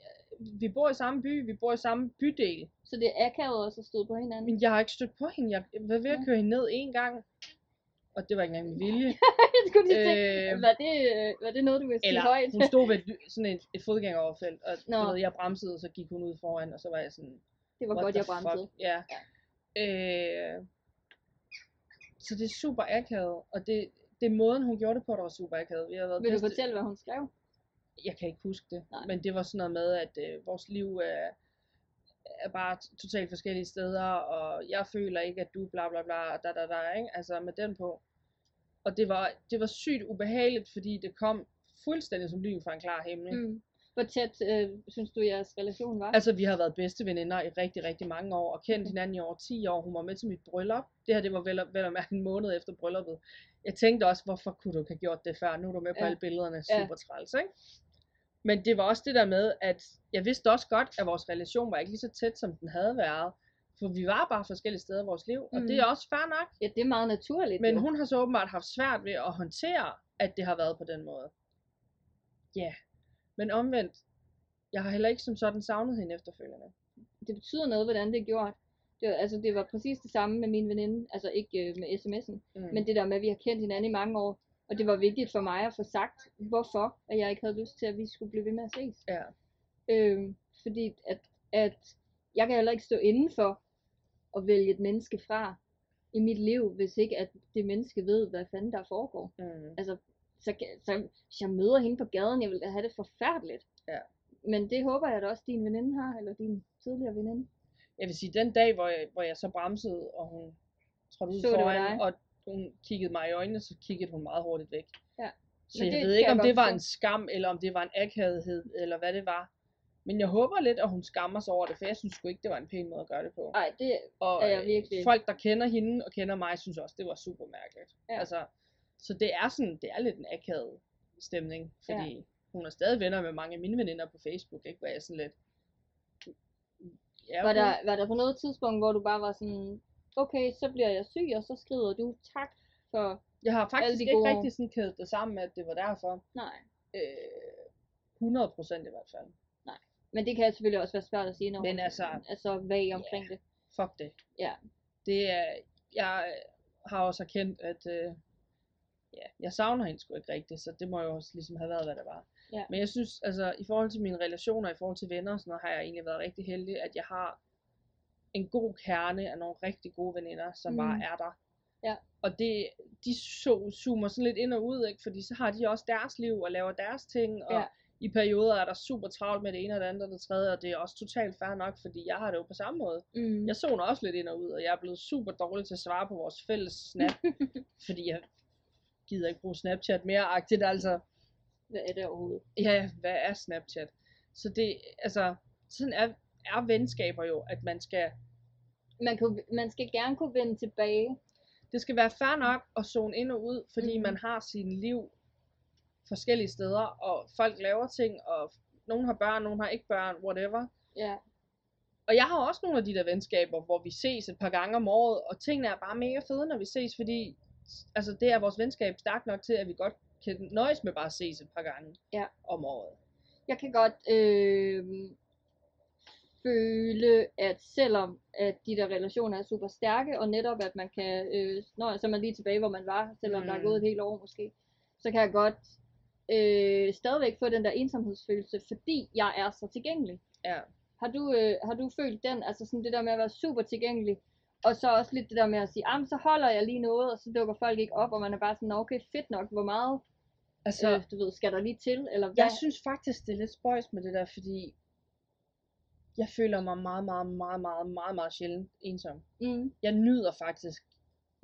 vi bor i samme by, vi bor i samme bydel. Så det er akavet også at støde på hinanden. Men jeg har ikke stødt på hende. Jeg var ved at køre hende ned en gang. Og det var ikke engang med vilje. jeg skulle lige tænke, Øh, var, det, var det noget, du ville sige Eller højt? hun stod ved et, sådan et, et fodgængeroverfelt, og Nå. ved, jeg bremsede, og så gik hun ud foran, og så var jeg sådan, det var godt, jeg bremsede. fuck? Ja. Øh, så det er super akavet, og det, det er måden, hun gjorde det på, der var super akavet. Vi har været Vil du bedste- fortælle, hvad hun skrev? Jeg kan ikke huske det, Nej. men det var sådan noget med, at øh, vores liv er, er bare totalt forskellige steder, og jeg føler ikke, at du bla bla bla, da da da, ikke? Altså med den på. Og det var, det var sygt ubehageligt, fordi det kom fuldstændig som lyn fra en klar himmel. Mm. Hvor tæt øh, synes du, jeres relation var? Altså, vi har været bedste veninder i rigtig, rigtig mange år, og kendt hinanden i over 10 år. Hun var med til mit bryllup. Det her, det var vel, vel at mærke en måned efter brylluppet. Jeg tænkte også, hvorfor kunne du ikke have gjort det før? Nu er du med på Ja. alle billederne. Ja. Super træls, ikke? Men det var også det der med, at jeg vidste også godt, at vores relation var ikke lige så tæt, som den havde været. For vi var bare forskellige steder i vores liv, og Mm. det er også fair nok. Ja, det er meget naturligt. Men jo. hun har så åbenbart haft svært ved at håndtere, at det har været på den måde. Ja. Men omvendt, jeg har heller ikke som sådan savnet hende efterfølgende. det betyder noget, hvordan det er gjort. Det var, altså, det var præcis det samme med min veninde, altså ikke øh, med sms'en, Mm. men det der med, at vi har kendt hinanden i mange år, og det var vigtigt for mig at få sagt, hvorfor, at jeg ikke havde lyst til, at vi skulle blive ved med at ses. Ja. Øh, fordi at, at jeg kan heller ikke stå inden for at vælge et menneske fra i mit liv, hvis ikke at det menneske ved, hvad fanden der foregår. Mm. Altså, så, så hvis jeg møder hende på gaden, jeg vil da have det forfærdeligt. Ja. Men det håber jeg da også, din veninde har, eller din tidligere veninde. Jeg vil sige, den dag, hvor jeg, hvor jeg så bremsede, og hun trådte ud Så foran, og hun kiggede mig i øjnene, så kiggede hun meget hurtigt væk. Ja. Så jeg ved ikke, om det var en skam, eller om det var en akavethed, eller hvad det var. Men jeg håber lidt, at hun skammer sig over det, for jeg synes sgu ikke, det var en pæn måde at gøre det på. Nej, det Og er jeg øh, virkelig- folk, der kender hende og kender mig, synes også, det var super mærkeligt. Ja. Altså, så det er sådan, det er lidt en akavet stemning, fordi ja. hun er stadig venner med mange af mine veninder på Facebook, ikke? Hvor jeg sådan lidt... Ja, var, der, var der på noget tidspunkt, hvor du bare var sådan, okay, så bliver jeg syg, og så skriver du tak for, Jeg har faktisk ikke gode- rigtig sådan kædet det sammen med, at det var derfor. nej. Øh, 100 procent i hvert fald. Men det kan selvfølgelig også være svært at sige, når Men man altså, er så vag omkring det. Fuck det. Ja. Det er, jeg har også erkendt, at øh, ja, jeg savner hende sgu ikke rigtigt, så det må jo også ligesom have været, hvad det var. Ja. Men jeg synes, altså i forhold til mine relationer, i forhold til venner og sådan noget, har jeg egentlig været rigtig heldig, at jeg har en god kerne af nogle rigtig gode veninder, som mm. bare er der. Ja. Og det, de så, zoomer sådan lidt ind og ud, ikke? fordi så har de også deres liv og laver deres ting, og Ja. i perioder er der super travlt med det ene og det andet og det tredje, og det er også totalt fair nok, fordi jeg har det jo på samme måde. Mm. Jeg zoner også lidt ind og ud, og jeg er blevet super dårlig til at svare på vores fælles snap, fordi jeg gider ikke bruge Snapchat mere agtigt, altså. Hvad er det overhovedet? Ja, hvad er Snapchat? Så det, altså, sådan er, er venskaber jo, at man skal, Man, kunne, man skal gerne kunne vende tilbage. det skal være fair nok at zone ind og ud, fordi Mhm. man har sin liv forskellige steder, og folk laver ting, og nogen har børn, nogen har ikke børn, whatever. Ja. Og jeg har også nogle af de der venskaber, hvor vi ses et par gange om året, og tingene er bare mega fede, når vi ses, fordi altså, det er vores venskab stærkt nok til, at vi godt kan nøjes med bare at ses et par gange Ja. om året. Jeg kan godt øh, føle, at selvom at de der relationer er super stærke, og netop at man kan, øh, når så er man lige tilbage, hvor man var, selvom mm. der er Mm. gået et helt år måske, så kan jeg godt øh, stadigvæk få den der ensomhedsfølelse, fordi jeg er så tilgængelig. Ja. Har du, øh, har du følt den, altså sådan det der med at være super tilgængelig, og så også lidt det der med at sige, ah, så holder jeg lige noget, og så dukker folk ikke op, og man er bare sådan, "Nå, okay, fedt nok, hvor meget, Altså, så, øh, du ved, skal der lige til, eller hvad? Jeg synes faktisk, det er lidt spøjs med det der, fordi jeg føler mig meget, meget, meget, meget, meget, meget sjældent ensom. mm, Jeg nyder faktisk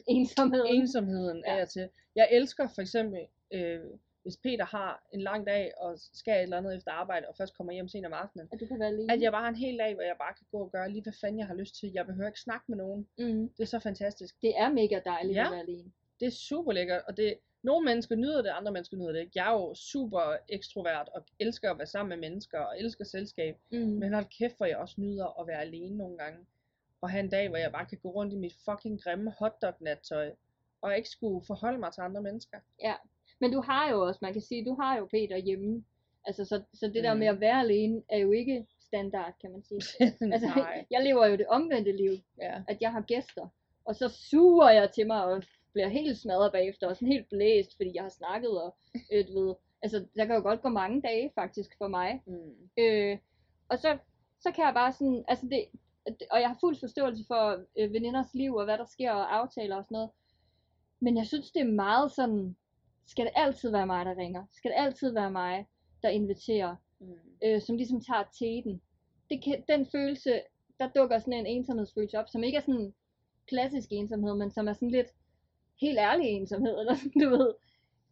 ensomheden. ensomheden af Ja. og til. Jeg elsker for eksempel, øh, hvis Peter har en lang dag og skal et eller andet efter arbejde, og først kommer hjem sent om aftenen, At du kan være alene. at jeg bare har en hel dag, hvor jeg bare kan gå og gøre lige, hvad fanden jeg har lyst til. Jeg behøver ikke snakke med nogen. mm, Det er så fantastisk. det er mega dejligt Ja. at være alene. Det er super lækkert, og det, nogle mennesker nyder det, andre mennesker nyder det ikke. Jeg er jo super ekstrovert og elsker at være sammen med mennesker og elsker selskab. Mm. Men hold kæft, hvor jeg også nyder at være alene nogle gange. Og have en dag, hvor jeg bare kan gå rundt i mit fucking grimme hotdog-nattøj. Og ikke skulle forholde mig til andre mennesker. Men du har jo også, man kan sige, du har jo Peter hjemme. Altså, så, så det der Mm. med at være alene, er jo ikke standard, kan man sige. Altså, jeg lever jo det omvendte liv, Ja. at jeg har gæster, og så suger jeg til mig og bliver helt smadret bagefter, og sådan helt blæst, fordi jeg har snakket, og øh, du ved, altså, der kan jo godt gå mange dage faktisk for mig. Mm. Øh, og så, så kan jeg bare sådan, altså det, det- og jeg har fuld forståelse for øh, veninders liv, og hvad der sker, og aftaler og sådan noget. Men jeg synes, det er meget sådan, skal det altid være mig, der ringer? Skal det altid være mig, der inviterer? Mm. øh, som ligesom tager teten. Det kan, den følelse, der dukker sådan en ensomhedsfølelse op, som ikke er sådan klassisk ensomhed, men som er sådan lidt helt ærlig ensomhed, eller sådan, du ved.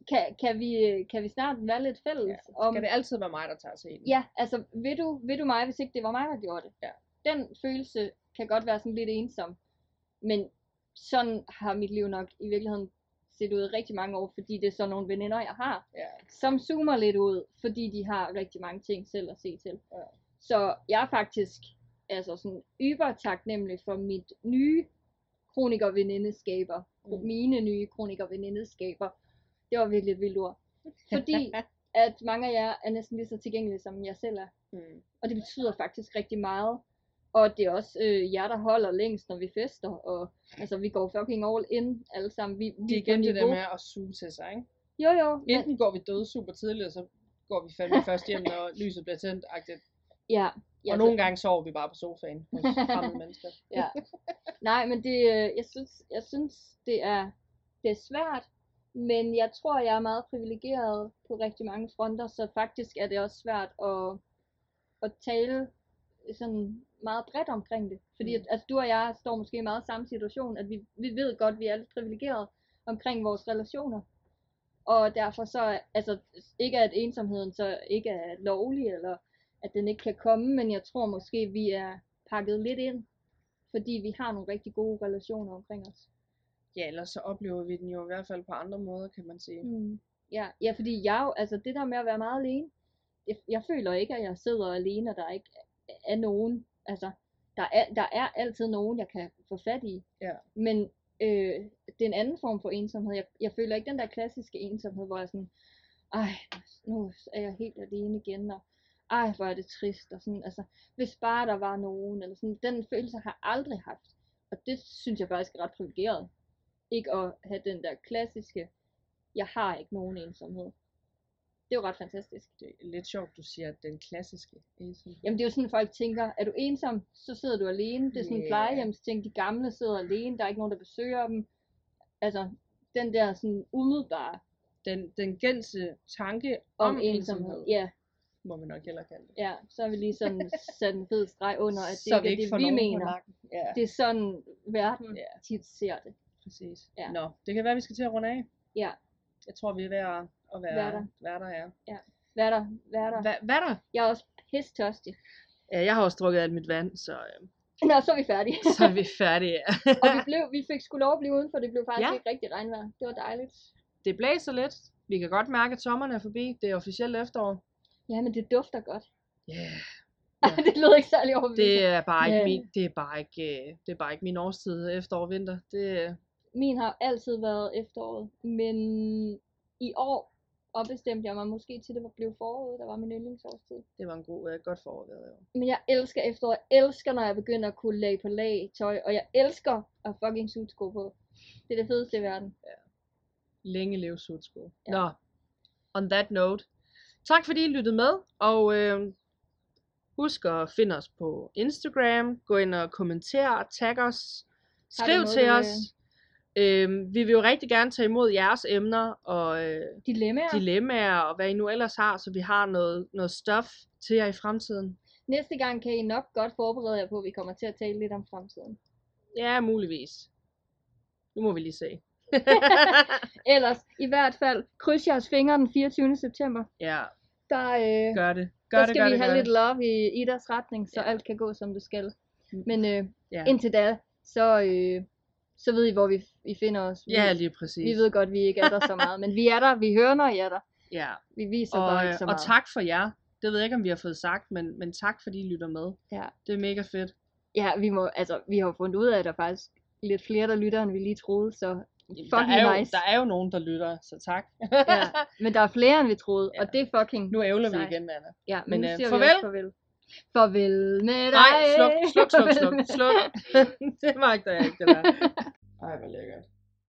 Kan, kan, vi, kan vi snart være lidt fælles Ja, om, Skal det altid være mig, der tager scenen? ja, altså, vil du, vil du mig, hvis ikke det var mig, der gjorde det? Ja. Den følelse kan godt være sådan lidt ensom, men sådan har mit liv nok i virkeligheden set ud rigtig mange år, fordi det er sådan nogle veninder, jeg har, ja. som zoomer lidt ud, fordi de har rigtig mange ting selv at se til. Ja. Så jeg er faktisk altså sådan yber taknemmelig for mit nye kronikervenindeskaber, Mm. mine nye kronikervenindeskaber. Det var virkelig et vildt ord. Fordi at mange af jer er næsten lige så tilgængelige, som jeg selv er. Mm. Og det betyder faktisk rigtig meget. Og det er også øh, jer, der holder længst, når vi fester. Og altså, vi går fucking all in alle sammen. Vi, vi Det er igen det der med at suge til sig, ikke? Jo, jo. Men, Enten går vi døde super tidligt, og så går vi fandme først hjem, når lyset bliver tændt. -agtigt. ja, ja, Og så- nogle gange sover vi bare på sofaen hos fremmede mennesker. ja. Nej, men det, øh, jeg synes, jeg synes det er, det er svært, men jeg tror, jeg er meget privilegeret på rigtig mange fronter, så faktisk er det også svært at, at tale sådan meget bredt omkring det. Fordi Mm. mm. altså, du og jeg står måske i meget samme situation, at vi, vi ved godt, at vi er lidt privilegerede omkring vores relationer. Og derfor så, altså ikke at ensomheden så ikke er lovlig, eller at den ikke kan komme, men jeg tror måske, vi er pakket lidt ind, fordi vi har nogle rigtig gode relationer omkring os. Ja, ellers så oplever vi den jo i hvert fald på andre måder, kan man sige. Mm. Ja, ja, fordi jeg jo, altså det der med at være meget alene, jeg, jeg føler ikke, at jeg sidder alene, og der ikke er nogen, altså der er, der er altid nogen, jeg kan få fat i. Ja. Men øh, det er en anden form for ensomhed. Jeg, jeg føler ikke den der klassiske ensomhed, hvor jeg sådan, ej, nu er jeg helt alene igen, og ej, hvor er det trist, og sådan, altså, hvis bare der var nogen, eller sådan, den følelse har jeg aldrig haft. Og det synes jeg faktisk er ret privilegeret. Ikke at have den der klassiske, jeg har ikke nogen ensomhed. Det er jo ret fantastisk. Det er lidt sjovt, du siger, at den klassiske ensomhed. Jamen det er jo sådan, folk tænker, er du ensom, så sidder du alene. Det er sådan en Ja. plejehjemsting, de gamle sidder alene, der er ikke nogen, der besøger dem. Altså, den der sådan umiddelbare Den, den gængse tanke om, om, om ensomhed, ensomhed. Ja, må man nok hellere kalde det. ja, så har vi lige sådan sat en fed streg under, at det så ikke er det, vi mener. Ja, Det er sådan, verden Ja. tit ser det. præcis. Ja. Nå, det kan være, vi skal til at runde af. Ja, Jeg tror, vi er ved at, at være, være der, ja. hvad er der? Hvad er der? Hvad, hvad der? Jeg er også pisse tørstig. Ja, jeg har også drukket alt mit vand, så øh, Nå, så er vi færdige. så er vi færdige. og vi, blev, vi fik sgu lov at blive udenfor, det blev faktisk Ja. ikke rigtig regnvejr. Det var dejligt. det blæser lidt. Vi kan godt mærke, at sommeren er forbi. Det er officielt efterår. Ja, men det dufter godt. Ja, yeah. Yeah. det lød ikke særlig overbevisende. det er bare ikke Ja. min, det er bare ikke, øh, det er bare ikke min årstid efterår og vinter. Det, Min har altid været efteråret, men i år ombestemte jeg mig måske til, det var blevet foråret, der var min yndlingsårstid. det var en god, øh, godt forår. Det var. Men jeg elsker efteråret. Jeg elsker, når jeg begynder at kunne lage på lag tøj, og jeg elsker at fucking sudsko på. Det er det fedeste i verden. Længe leve sudsko. Ja. Nå, on that note. Tak fordi I lyttede med, og øh, husk at finde os på Instagram. Gå ind og kommenter, tag os, skriv noget, til os. Øh, vi vil jo rigtig gerne tage imod jeres emner og øh, Dilemmaer. dilemmaer og hvad I nu ellers har, så vi har noget, noget stof til jer i fremtiden. Næste gang kan I nok godt forberede jer på, at vi kommer til at tale lidt om fremtiden. Ja, muligvis. Nu må vi lige se. Ellers, i hvert fald, kryds jeres fingre den 24. september. ja, Der, øh, gør det. Gør der det, skal gør vi det, have lidt det. love i Idas retning, så Ja. alt kan gå, som det skal. Mm. Men øh, Ja. indtil da, så, øh, så ved I, hvor vi, I finder os. Vi, ja, lige præcis. vi ved godt, vi ikke er der så meget, men vi er der, vi hører, når I er der. ja. Vi viser og, bare øh, ikke så og meget. tak for jer. Det ved jeg ikke, om vi har fået sagt, men, men tak fordi I lytter med. Ja. Det er mega fedt. Ja, vi, må, altså, vi har fundet ud af, at der er faktisk lidt flere, der lytter, end vi lige troede, så der, fucking er jo, nice. der er jo nogen, der lytter, så tak. ja. Men der er flere, end vi troede, Ja. og det er fucking nu ævler vi igen, Anna. Ja, men, Men, nu øh, siger farvel. vi farvel. Farvel med dig. Nej, sluk, sluk, sluk, sluk, med sluk. det magter jeg ikke, det der. Ej, hvor lækkert.